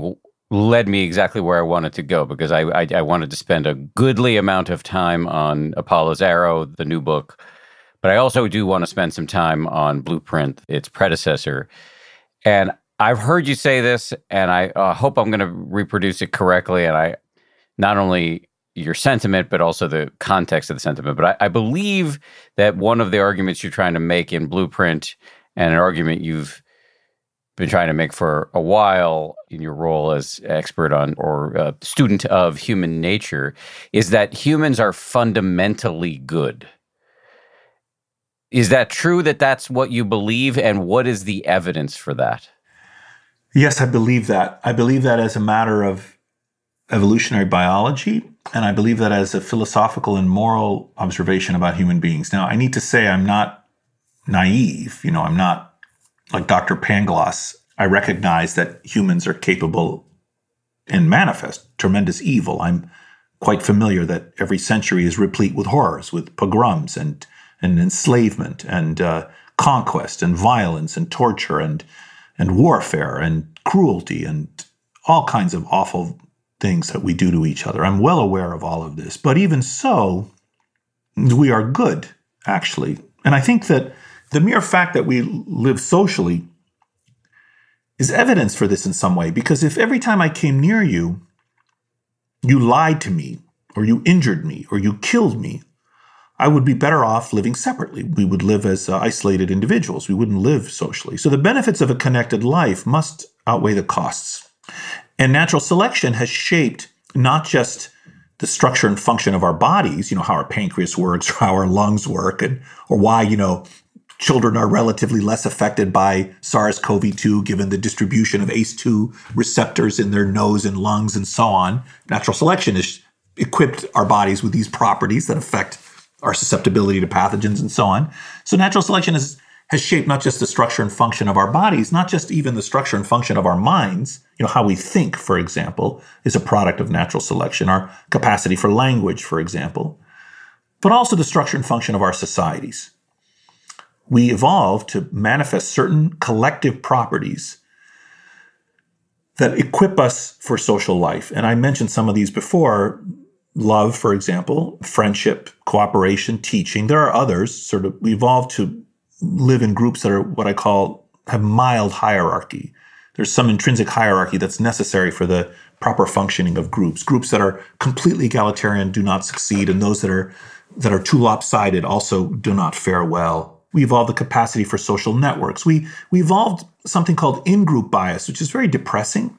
led me exactly where I wanted to go because I, I, I wanted to spend a goodly amount of time on Apollo's Arrow, the new book, but I also do want to spend some time on Blueprint, its predecessor. And I've heard you say this, and I uh, hope I'm going to reproduce it correctly. And I not only your sentiment, but also the context of the sentiment. But I, I believe that one of the arguments you're trying to make in Blueprint, and an argument you've been trying to make for a while in your role as expert on or uh, student of human nature, is that humans are fundamentally good. Is that true that that's what you believe? And what is the evidence for that?
Yes, I believe that. I believe that as a matter of evolutionary biology, and I believe that as a philosophical and moral observation about human beings. Now, I need to say I'm not naive. You know, I'm not like Dr. Pangloss. I recognize that humans are capable and manifest tremendous evil. I'm quite familiar that every century is replete with horrors, with pogroms and, and enslavement and uh, conquest and violence and torture and, and warfare and cruelty and all kinds of awful things that we do to each other. I'm well aware of all of this. But even so, we are good, actually. And I think that the mere fact that we live socially is evidence for this in some way. Because if every time I came near you, you lied to me, or you injured me, or you killed me, I would be better off living separately. We would live as uh, isolated individuals. We wouldn't live socially. So the benefits of a connected life must outweigh the costs. And natural selection has shaped not just the structure and function of our bodies, you know, how our pancreas works, or *laughs* how our lungs work, and or why, you know, children are relatively less affected by SARS-CoV-2 given the distribution of ACE2 receptors in their nose and lungs and so on. Natural selection has equipped our bodies with these properties that affect our susceptibility to pathogens and so on. So natural selection has has shaped not just the structure and function of our bodies, not just even the structure and function of our minds. You know, how we think, for example, is a product of natural selection, our capacity for language, for example, but also the structure and function of our societies. We evolved to manifest certain collective properties that equip us for social life. And I mentioned some of these before love, for example, friendship, cooperation, teaching. There are others, sort of, we evolved to live in groups that are what I call have mild hierarchy. There's some intrinsic hierarchy that's necessary for the proper functioning of groups. Groups that are completely egalitarian do not succeed, and those that are that are too lopsided also do not fare well. We evolved the capacity for social networks. We we evolved something called in-group bias, which is very depressing.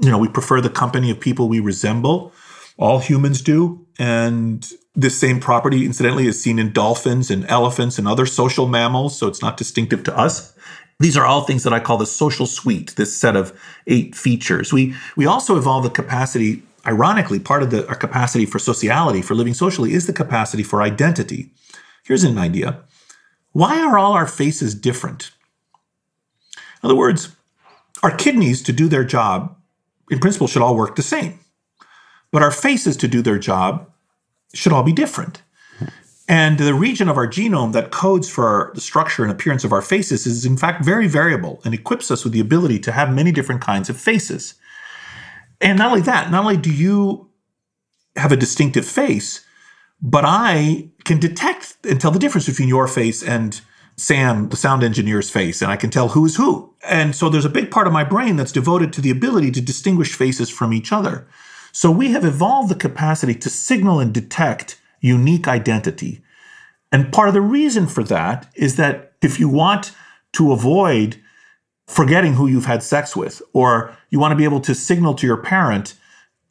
You know, we prefer the company of people we resemble. All humans do, and this same property, incidentally, is seen in dolphins and elephants and other social mammals, so it's not distinctive to us. These are all things that I call the social suite, this set of eight features. We, we also evolve the capacity, ironically, part of the, our capacity for sociality, for living socially, is the capacity for identity. Here's an idea why are all our faces different? In other words, our kidneys to do their job, in principle, should all work the same. But our faces to do their job should all be different. And the region of our genome that codes for the structure and appearance of our faces is, in fact, very variable and equips us with the ability to have many different kinds of faces. And not only that, not only do you have a distinctive face, but I can detect and tell the difference between your face and Sam, the sound engineer's face, and I can tell who is who. And so there's a big part of my brain that's devoted to the ability to distinguish faces from each other. So we have evolved the capacity to signal and detect unique identity. And part of the reason for that is that if you want to avoid forgetting who you've had sex with, or you want to be able to signal to your parent,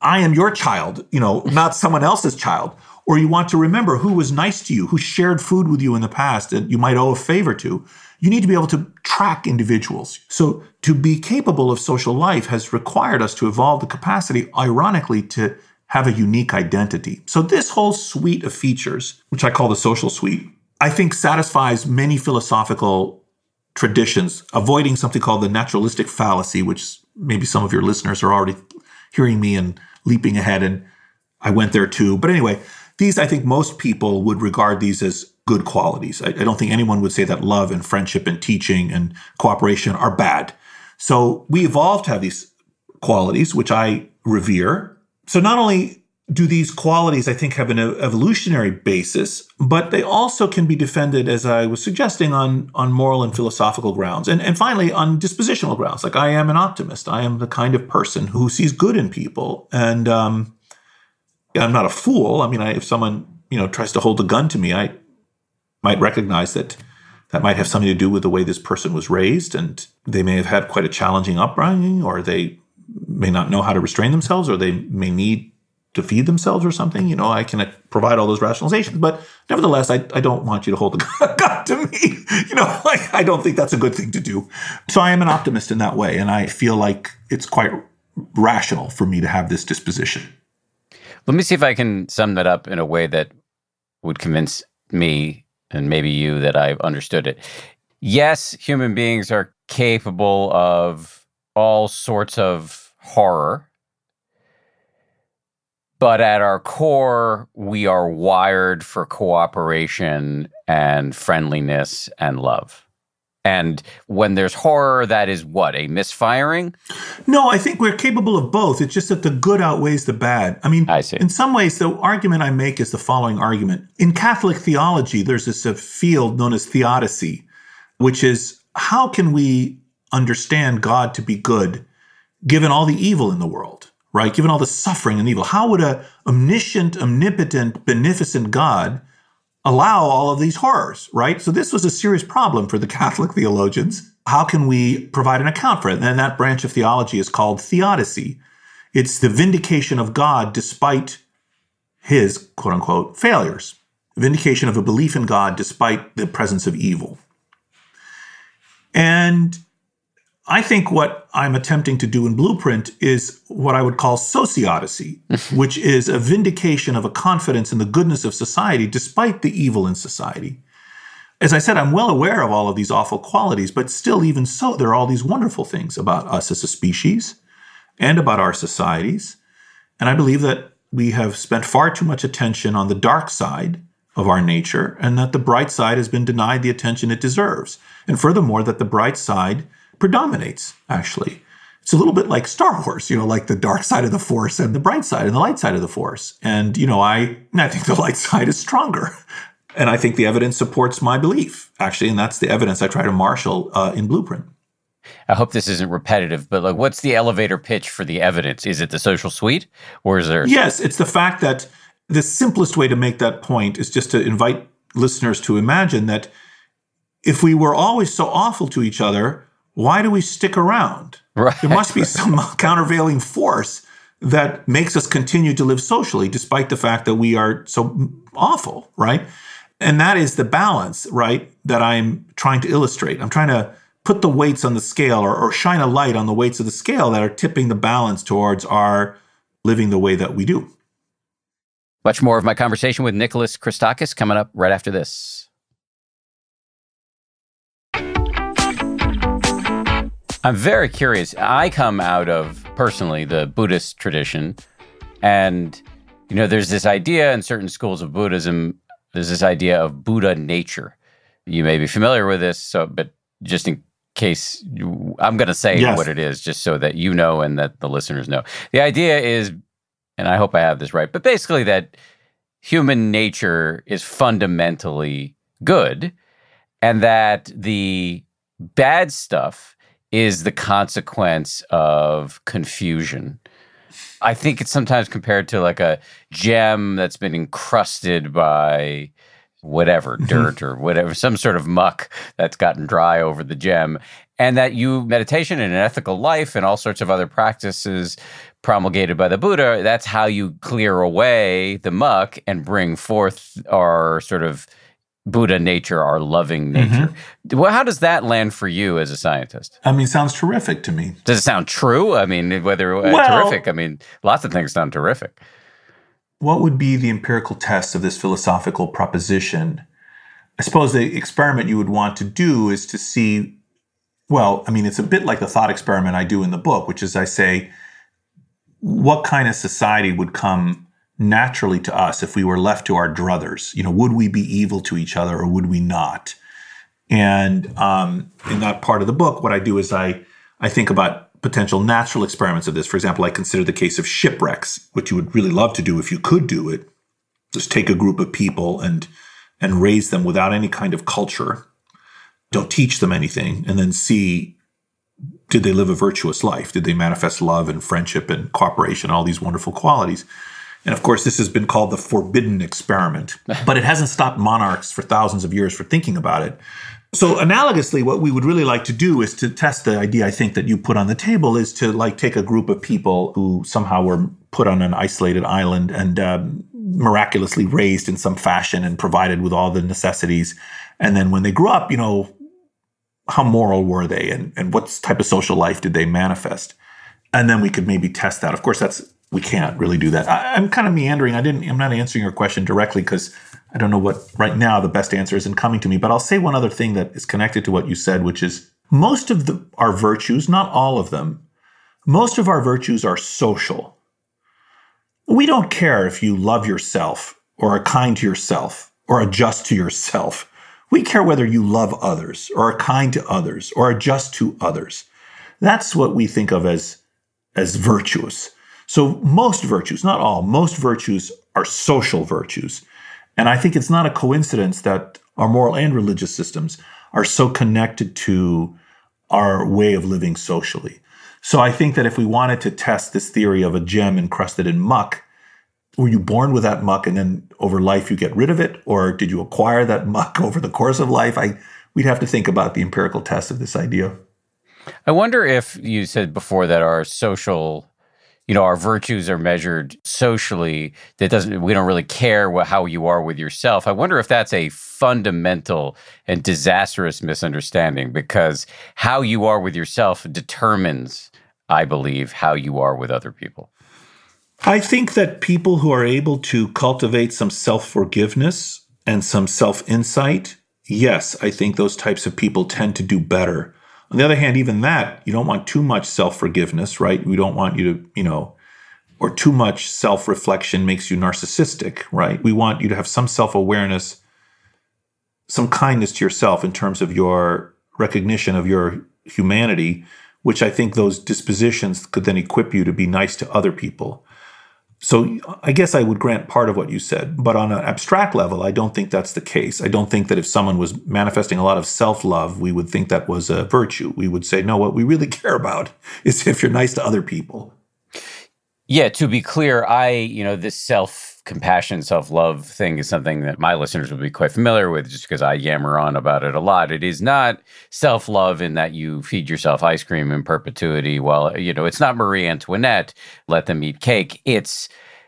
I am your child, you know, *laughs* not someone else's child, or you want to remember who was nice to you, who shared food with you in the past that you might owe a favor to, you need to be able to track individuals. So to be capable of social life has required us to evolve the capacity, ironically, to have a unique identity. So this whole suite of features, which I call the social suite, I think satisfies many philosophical traditions, avoiding something called the naturalistic fallacy, which maybe some of your listeners are already hearing me and leaping ahead and I went there too. But anyway, these I think most people would regard these as good qualities. I, I don't think anyone would say that love and friendship and teaching and cooperation are bad. So we evolved to have these qualities, which I revere. So not only do these qualities, I think, have an evolutionary basis, but they also can be defended, as I was suggesting, on, on moral and philosophical grounds. And, and finally, on dispositional grounds. Like, I am an optimist. I am the kind of person who sees good in people. And um, I'm not a fool. I mean, I, if someone, you know, tries to hold a gun to me, I might recognize that that might have something to do with the way this person was raised and they may have had quite a challenging upbringing or they may not know how to restrain themselves or they may need to feed themselves or something. You know, I can uh, provide all those rationalizations, but nevertheless, I, I don't want you to hold the *laughs* gun to me. You know, *laughs* like I don't think that's a good thing to do. So I am an optimist in that way, and I feel like it's quite rational for me to have this disposition.
Let me see if I can sum that up in a way that would convince me and maybe you that I've understood it. Yes, human beings are capable of all sorts of horror but at our core, we are wired for cooperation and friendliness and love. And when there's horror, that is what? A misfiring?
No, I think we're capable of both. It's just that the good outweighs the bad. I mean,
I see.
in some ways, the argument I make is the following argument. In Catholic theology, there's this uh, field known as theodicy, which is how can we understand God to be good given all the evil in the world? right? Given all the suffering and evil, how would a omniscient, omnipotent, beneficent God allow all of these horrors, right? So this was a serious problem for the Catholic theologians. How can we provide an account for it? And that branch of theology is called theodicy. It's the vindication of God despite his quote unquote failures, vindication of a belief in God despite the presence of evil. And I think what I'm attempting to do in Blueprint is what I would call sociodicy, *laughs* which is a vindication of a confidence in the goodness of society despite the evil in society. As I said, I'm well aware of all of these awful qualities, but still, even so, there are all these wonderful things about us as a species and about our societies. And I believe that we have spent far too much attention on the dark side of our nature and that the bright side has been denied the attention it deserves. And furthermore, that the bright side predominates, actually. It's a little bit like Star Wars, you know, like the dark side of the Force and the bright side and the light side of the Force. And, you know, I, I think the *laughs* light side is stronger. And I think the evidence supports my belief, actually. And that's the evidence I try to marshal uh, in Blueprint.
I hope this isn't repetitive, but like, what's the elevator pitch for the evidence? Is it the social suite, or is there?
Yes, it's the fact that the simplest way to make that point is just to invite listeners to imagine that if we were always so awful to each other, why do we stick around?
Right.
There must be some *laughs* countervailing force that makes us continue to live socially despite the fact that we are so awful, right? And that is the balance, right, that I'm trying to illustrate. I'm trying to put the weights on the scale or, or shine a light on the weights of the scale that are tipping the balance towards our living the way that we do.
Much more of my conversation with Nicholas Christakis coming up right after this. I'm very curious. I come out of personally the Buddhist tradition, and you know, there's this idea in certain schools of Buddhism. There's this idea of Buddha nature. You may be familiar with this, so but just in case, I'm going to say yes. what it is, just so that you know and that the listeners know. The idea is, and I hope I have this right, but basically that human nature is fundamentally good, and that the bad stuff is the consequence of confusion. I think it's sometimes compared to like a gem that's been encrusted by whatever mm-hmm. dirt or whatever, some sort of muck that's gotten dry over the gem. And that you, meditation and an ethical life and all sorts of other practices promulgated by the Buddha, that's how you clear away the muck and bring forth our sort of Buddha nature, our loving nature. Mm-hmm. Well, how does that land for you as a scientist?
I mean, sounds terrific to me.
Does it sound true? I mean, whether uh, well, terrific, I mean, lots of things sound terrific.
What would be the empirical test of this philosophical proposition? I suppose the experiment you would want to do is to see, well, I mean, it's a bit like the thought experiment I do in the book, which is I say, what kind of society would come naturally to us if we were left to our druthers. You know, would we be evil to each other or would we not? And um, in that part of the book, what I do is I I think about potential natural experiments of this. For example, I consider the case of shipwrecks, which you would really love to do if you could do it. Just take a group of people and and raise them without any kind of culture. Don't teach them anything, and then see did they live a virtuous life? Did they manifest love and friendship and cooperation, all these wonderful qualities? And of course, this has been called the forbidden experiment, *laughs* but it hasn't stopped monarchs for thousands of years for thinking about it. So analogously, what we would really like to do is to test the idea I think that you put on the table is to like take a group of people who somehow were put on an isolated island and um, miraculously raised in some fashion and provided with all the necessities. And then when they grew up, you know, how moral were they and, and what type of social life did they manifest? And then we could maybe test that. Of course, that's we can't really do that. I, I'm kind of meandering. I didn't I'm not answering your question directly because I don't know what right now the best answer isn't coming to me, but I'll say one other thing that is connected to what you said, which is most of the, our virtues, not all of them, most of our virtues are social. We don't care if you love yourself or are kind to yourself or are just to yourself. We care whether you love others or are kind to others or are just to others. That's what we think of as, as virtuous. So most virtues, not all, most virtues are social virtues. And I think it's not a coincidence that our moral and religious systems are so connected to our way of living socially. So I think that if we wanted to test this theory of a gem encrusted in muck, were you born with that muck and then over life you get rid of it? Or did you acquire that muck *laughs* over the course of life? I we'd have to think about the empirical test of this idea.
I wonder if you said before that our social you know our virtues are measured socially. That doesn't we don't really care what, how you are with yourself. I wonder if that's a fundamental and disastrous misunderstanding because how you are with yourself determines i believe how you are with other people.
I think that people who are able to cultivate some self-forgiveness and some self-insight yes i think those types of people tend to do better on the other hand, even that, you don't want too much self forgiveness, right? We don't want you to, you know, or too much self reflection makes you narcissistic, right? We want you to have some self awareness, some kindness to yourself in terms of your recognition of your humanity, which I think those dispositions could then equip you to be nice to other people. So I guess I would grant part of what you said, but on an abstract level, I don't think that's the case. I don't think that if someone was manifesting a lot of self-love, we would think that was a virtue. We would say, no, what we really *laughs* care about is if you're nice to other people.
Yeah, to be clear, I, you know, this self compassion, self love thing is something that my listeners will be quite familiar with just because I yammer on about it a lot. It is not self love in that you feed yourself ice cream in perpetuity. Well, you know, it's not Marie Antoinette, let them eat cake. It's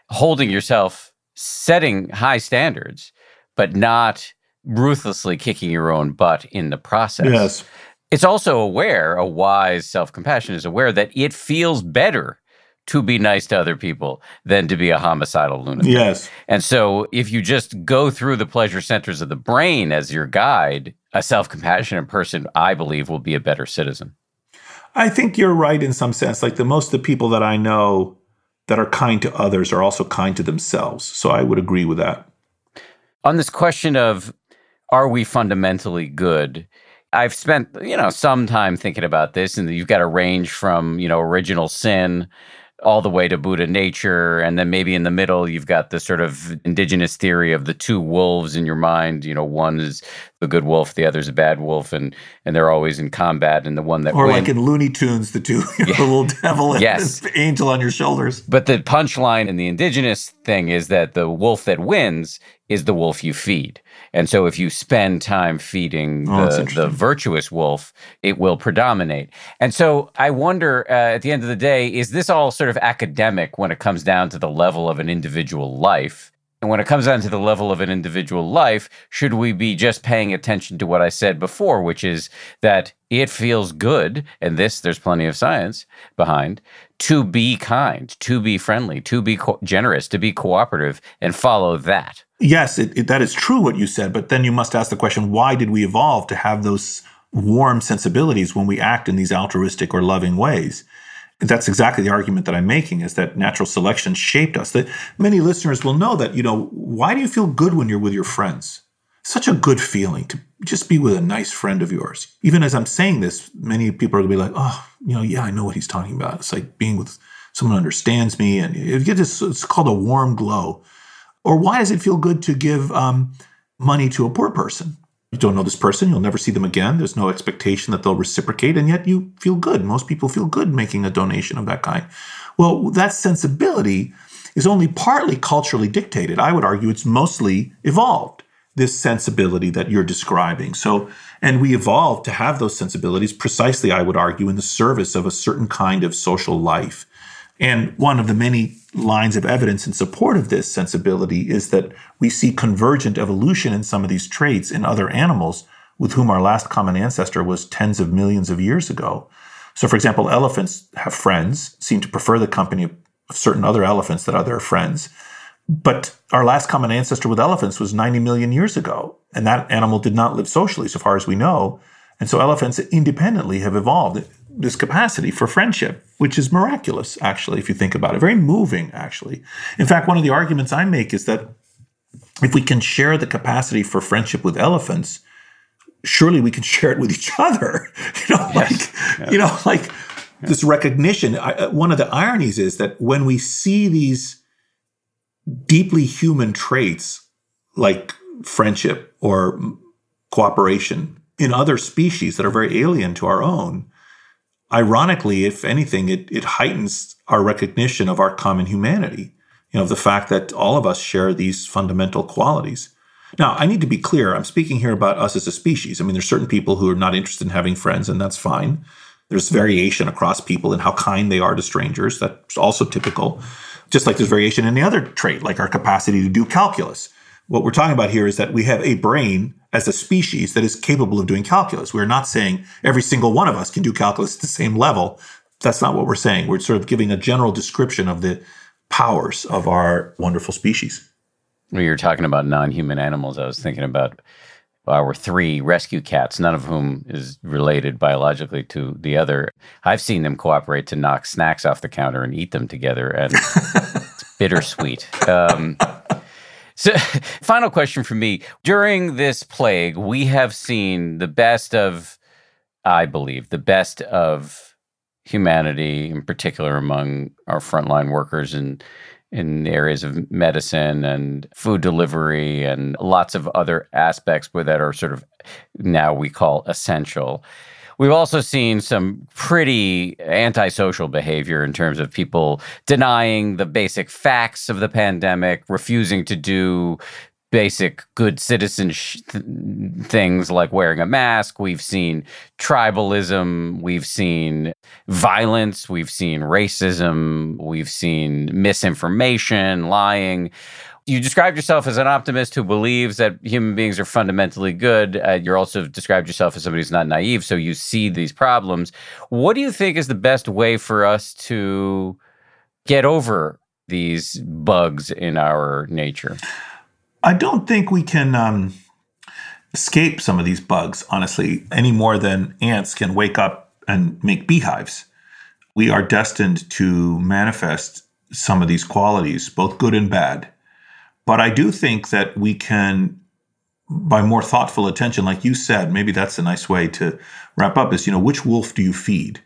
holding yourself, setting high standards, but not ruthlessly kicking your own butt in the process.
Yes.
It's also aware, a wise self compassion is aware that it feels better to be nice to other people than to be a homicidal lunatic.
Yes.
And so if you just go through the pleasure centers of the brain as your guide, a self compassionate person, I believe, will be a better citizen.
I think you're right in some sense. Like the most of the people that I know that are kind to others are also kind to themselves. So I would agree with that.
On this question of are we fundamentally good? I've spent, you know, some time thinking about this and you've got a range from, you know, original sin all the way to Buddha nature. And then maybe in the middle, you've got the sort of indigenous theory of the two wolves in your mind. You know, one is the good wolf, the other's a bad wolf, and and they're always in combat. And the one that
or wins, like in Looney Tunes, the two, *laughs* yeah. the little devil and yes. the *laughs* angel on your shoulders.
But the punchline in the indigenous thing is that the wolf that wins is the wolf you feed. And so if you spend time feeding oh, the, the virtuous wolf, it will predominate. And so I wonder uh, at the end of the day, is this all sort of academic when it comes down to the level of an individual life? And when it comes down to the level of an individual life, should we be just paying attention to what I said before, which is that it feels good, and this, there's plenty of science behind, to be kind, to be friendly, to be co- generous, to be cooperative, and follow that?
yes, it, it, that is true what you said, but then you must ask the question why did we evolve to have those warm sensibilities when we act in these altruistic or loving ways? That's exactly the argument that I'm making is that natural selection shaped us. That many listeners will know that, you know, why do you feel good when you're with your friends? Such a good feeling to just be with a nice friend of yours. Even as I'm saying this, many people are going to be like, oh, you know, yeah, I know what he's talking about. It's like being with someone understands me. And it gets, it's called a warm glow. Or why does it feel good to give um, money to a poor person? You don't know this person, you'll never see them again. There's no expectation that they'll reciprocate, and yet you feel good. Most people feel good making a donation of that kind. Well, that sensibility is only partly culturally dictated. I would argue it's mostly evolved. this sensibility that you're describing. So, and we evolved to have those sensibilities precisely, I would argue, in the service of a certain kind of social life. And one of the many lines of evidence in support of this sensibility is that we see convergent evolution in some of these traits in other animals with whom our last common ancestor was tens of millions of years ago. So, for example, elephants have friends, seem to prefer the company of certain other elephants that are their friends. But our last common ancestor with elephants was 90 million years ago, and that animal did not live socially, so far as we know. And so elephants independently have evolved this capacity for friendship, which is miraculous, actually, if you think about it. Very moving, actually. In fact, one of the arguments I make is that if we can share the capacity for friendship with elephants, surely we can *laughs* share it with each other. *laughs* You know, yes. like you know, like this recognition. I, uh, one of the ironies is that when we see these deeply human traits like friendship or cooperation in other species that are very alien to our own, ironically, if anything, it, it heightens our recognition of our common humanity. You know, the fact that all of us share these fundamental qualities. Now, I need to be clear. I'm speaking here about us as a species. I mean, there's certain people who are not interested in having friends, and that's fine. There's variation across people in how kind they are to strangers. That's also typical. Just like there's variation in the other trait, like our capacity to do calculus. What we're talking about here is that we have a brain as a species that is capable of doing calculus. We're not saying every single one of us can do calculus at the same level. That's not what we're saying. We're sort of giving a general description of the powers of our wonderful species.
When you're talking about non human animals, I was thinking about our three rescue cats, none of whom is related biologically to the other. I've seen them cooperate to knock snacks off the counter and eat them together, and *laughs* it's bittersweet. Um, so, *laughs* final question for me. During this plague, we have seen the best of, I believe, the best of humanity, in particular among our frontline workers and in areas of medicine and food delivery and lots of other aspects that are sort of now we call essential. We've also seen some pretty antisocial behavior in terms of people denying the basic facts of the pandemic, refusing to do basic good citizen sh- th- things like wearing a mask. We've seen tribalism. We've seen violence. We've seen racism. We've seen misinformation, lying. You described yourself as an optimist who believes that human beings are fundamentally good. Uh, you're also described yourself as somebody who's not naive, so you see these problems. What do you think is the best way for us to get over these bugs in our nature?
I don't think we can um, escape some of these bugs, honestly, any more than ants can wake up and make beehives. We are destined to manifest some of these qualities, both good and bad. But I do think that we can, by more thoughtful attention, like you said, maybe that's a nice way to wrap up is, you know, which wolf do you feed?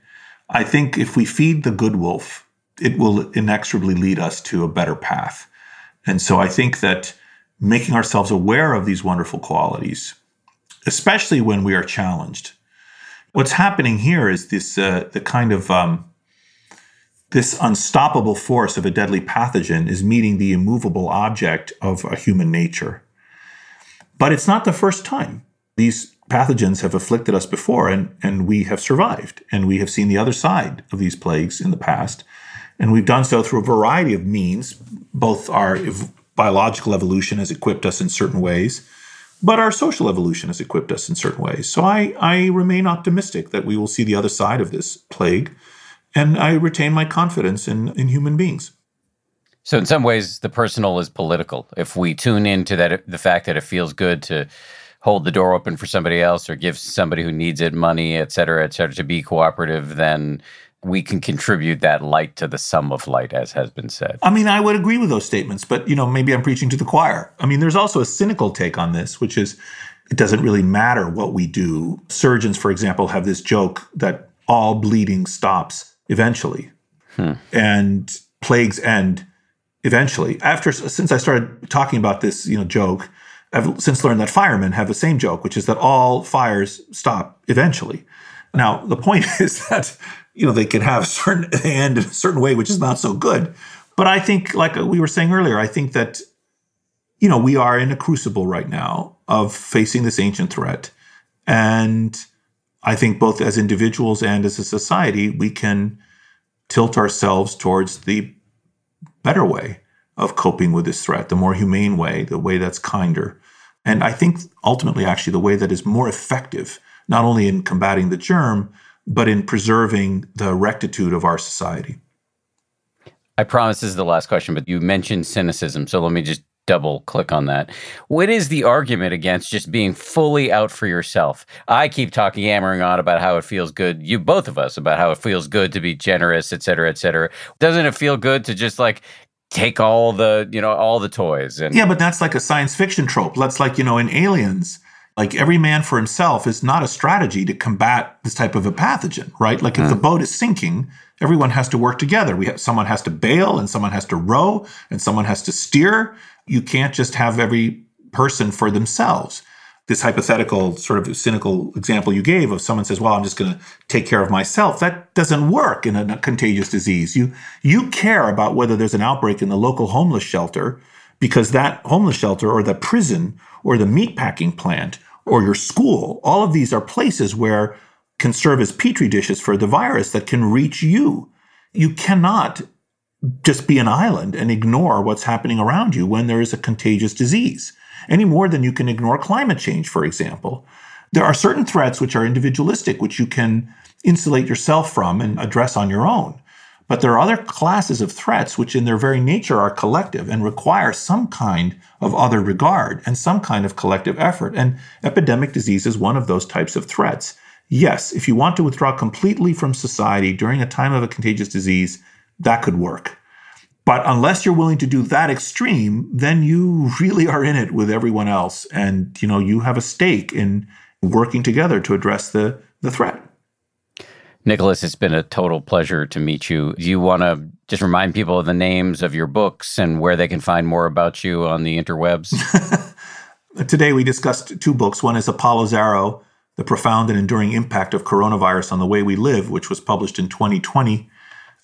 I think if we feed the good wolf, it will inexorably lead us to a better path. And so I think that making ourselves aware of these wonderful qualities, especially when we are challenged. What's happening here is this uh, the kind of um, this unstoppable force of a deadly pathogen is meeting the immovable object of a human nature. But it's not the first time. These pathogens have afflicted us before, and, and we have survived. And we have seen the other side of these plagues in the past. And we've done so through a variety of means, both our biological evolution has equipped us in certain ways, but our social evolution has equipped us in certain ways. So I, I remain optimistic that we will see the other side of this plague, and I retain my confidence in, in human beings.
So in some ways, the personal is political. If we tune into that, the fact that it feels good to hold the door open for somebody else or give somebody who needs it money, et cetera, et cetera, to be cooperative, then we can contribute that light to the sum of light, as has been said.
I mean, I would agree with those statements, but you know, maybe I'm preaching to the choir. I mean, there's also a cynical take on this, which is it doesn't really matter what we do. Surgeons, for example, have this joke that all bleeding stops eventually, hmm. and plagues end eventually. After since I started talking about this, you know, joke, I've since learned that firemen have the same joke, which is that all fires stop eventually. Now, the point *laughs* is that you know, they can have a *laughs* certain end in a certain way, which is not so good. But I think, like we were saying earlier, I think that, you know, we are in a crucible right now. of facing this ancient threat. And I think both as individuals and as a society, we can tilt ourselves towards the better way of coping with this threat, the more humane way, the way that's kinder. And I think ultimately, actually, the way that is more effective, not only in combating the germ, but in preserving the rectitude of our society.
I promise this is the last question, but you mentioned cynicism. So let me just double click on that. What is the argument against just being fully out for yourself? I keep talking, hammering on about how it feels good. You, both of us, about how it feels good to be generous, et cetera, et cetera. Doesn't it feel good to just like take all the, you know, all the toys? And
yeah, but that's like a science fiction trope. That's like, you know, in Aliens, like every man for himself is not a strategy to combat this type of a pathogen, right? Like if mm. the boat is sinking, everyone has to work together. We have, someone has to bail and someone has to row and someone has to steer. You can't just have every person for themselves. This hypothetical sort of cynical example you gave of someone says, "Well, I'm just going to take care of myself." That doesn't work in a contagious disease. You you care about whether there's an outbreak in the local homeless shelter because that homeless shelter or the prison or the meatpacking plant or your school, all of these are places where can serve as petri dishes for the virus that can reach you. You cannot just be an island and ignore what's happening around you when there is a contagious disease, any more than you can ignore climate change, for example. There are certain threats which are individualistic, which you can insulate yourself from and address on your own. But there are other classes of threats which, in their very nature, are collective and require some kind of other regard and some kind of collective effort. And epidemic disease is one of those types of threats. Yes, if you want to withdraw completely from society during a time of a contagious disease, that could work. But unless you're willing to do that extreme, then you really are in it with everyone else. And you know, you have a stake in working together to address the, the threat.
Nicholas, it's been a total pleasure to meet you. Do you want to just remind people of the names of your books and where they can find more about you on the interwebs? *laughs*
Today, we discussed two books. One is Apollo's Arrow The Profound and Enduring Impact of Coronavirus on the Way We Live, which was published in 2020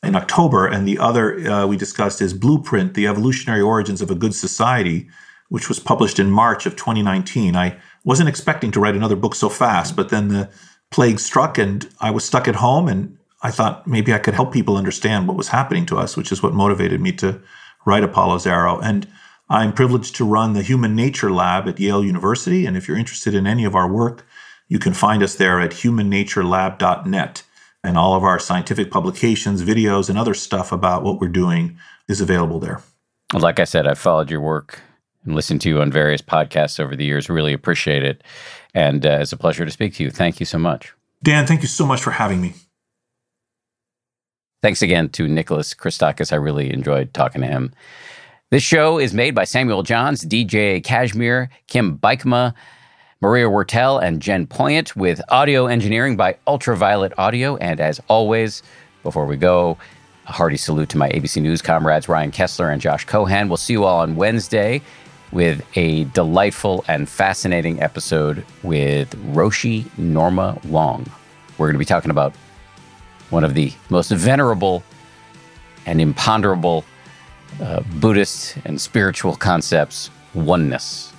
in October. And the other uh, we discussed is Blueprint The Evolutionary Origins of a Good Society, which was published in March of 2019. I wasn't expecting to write another book so fast, but then the plague struck and I was stuck at home and I thought maybe I could help people understand what was happening to us, which is what motivated me to write Apollo's Arrow. And I'm privileged to run the Human Nature Lab at Yale University. And if you're interested in any of our work, you can find us there at humannaturelab.net. And all of our scientific publications, videos, and other stuff about what we're doing is available there.
Like I said, I've followed your work and listened to you on various podcasts over the years. Really appreciate it. And uh, it's a pleasure to speak to you. Thank you so much.
Dan, thank you so much for having me.
Thanks again to Nicholas Christakis. I really enjoyed talking to him. This show is made by Samuel Johns, DJ Cashmere, Kim Bikema, Maria Wortel and Jen Poyant, with audio engineering by Ultraviolet Audio. And as always, before we go, a hearty salute to my ABC News comrades, Ryan Kessler and Josh Cohan. We'll see you all on Wednesday with a delightful and fascinating episode with Roshi Norma Wong. We're going to be talking about one of the most venerable and imponderable uh, Buddhist and spiritual concepts oneness.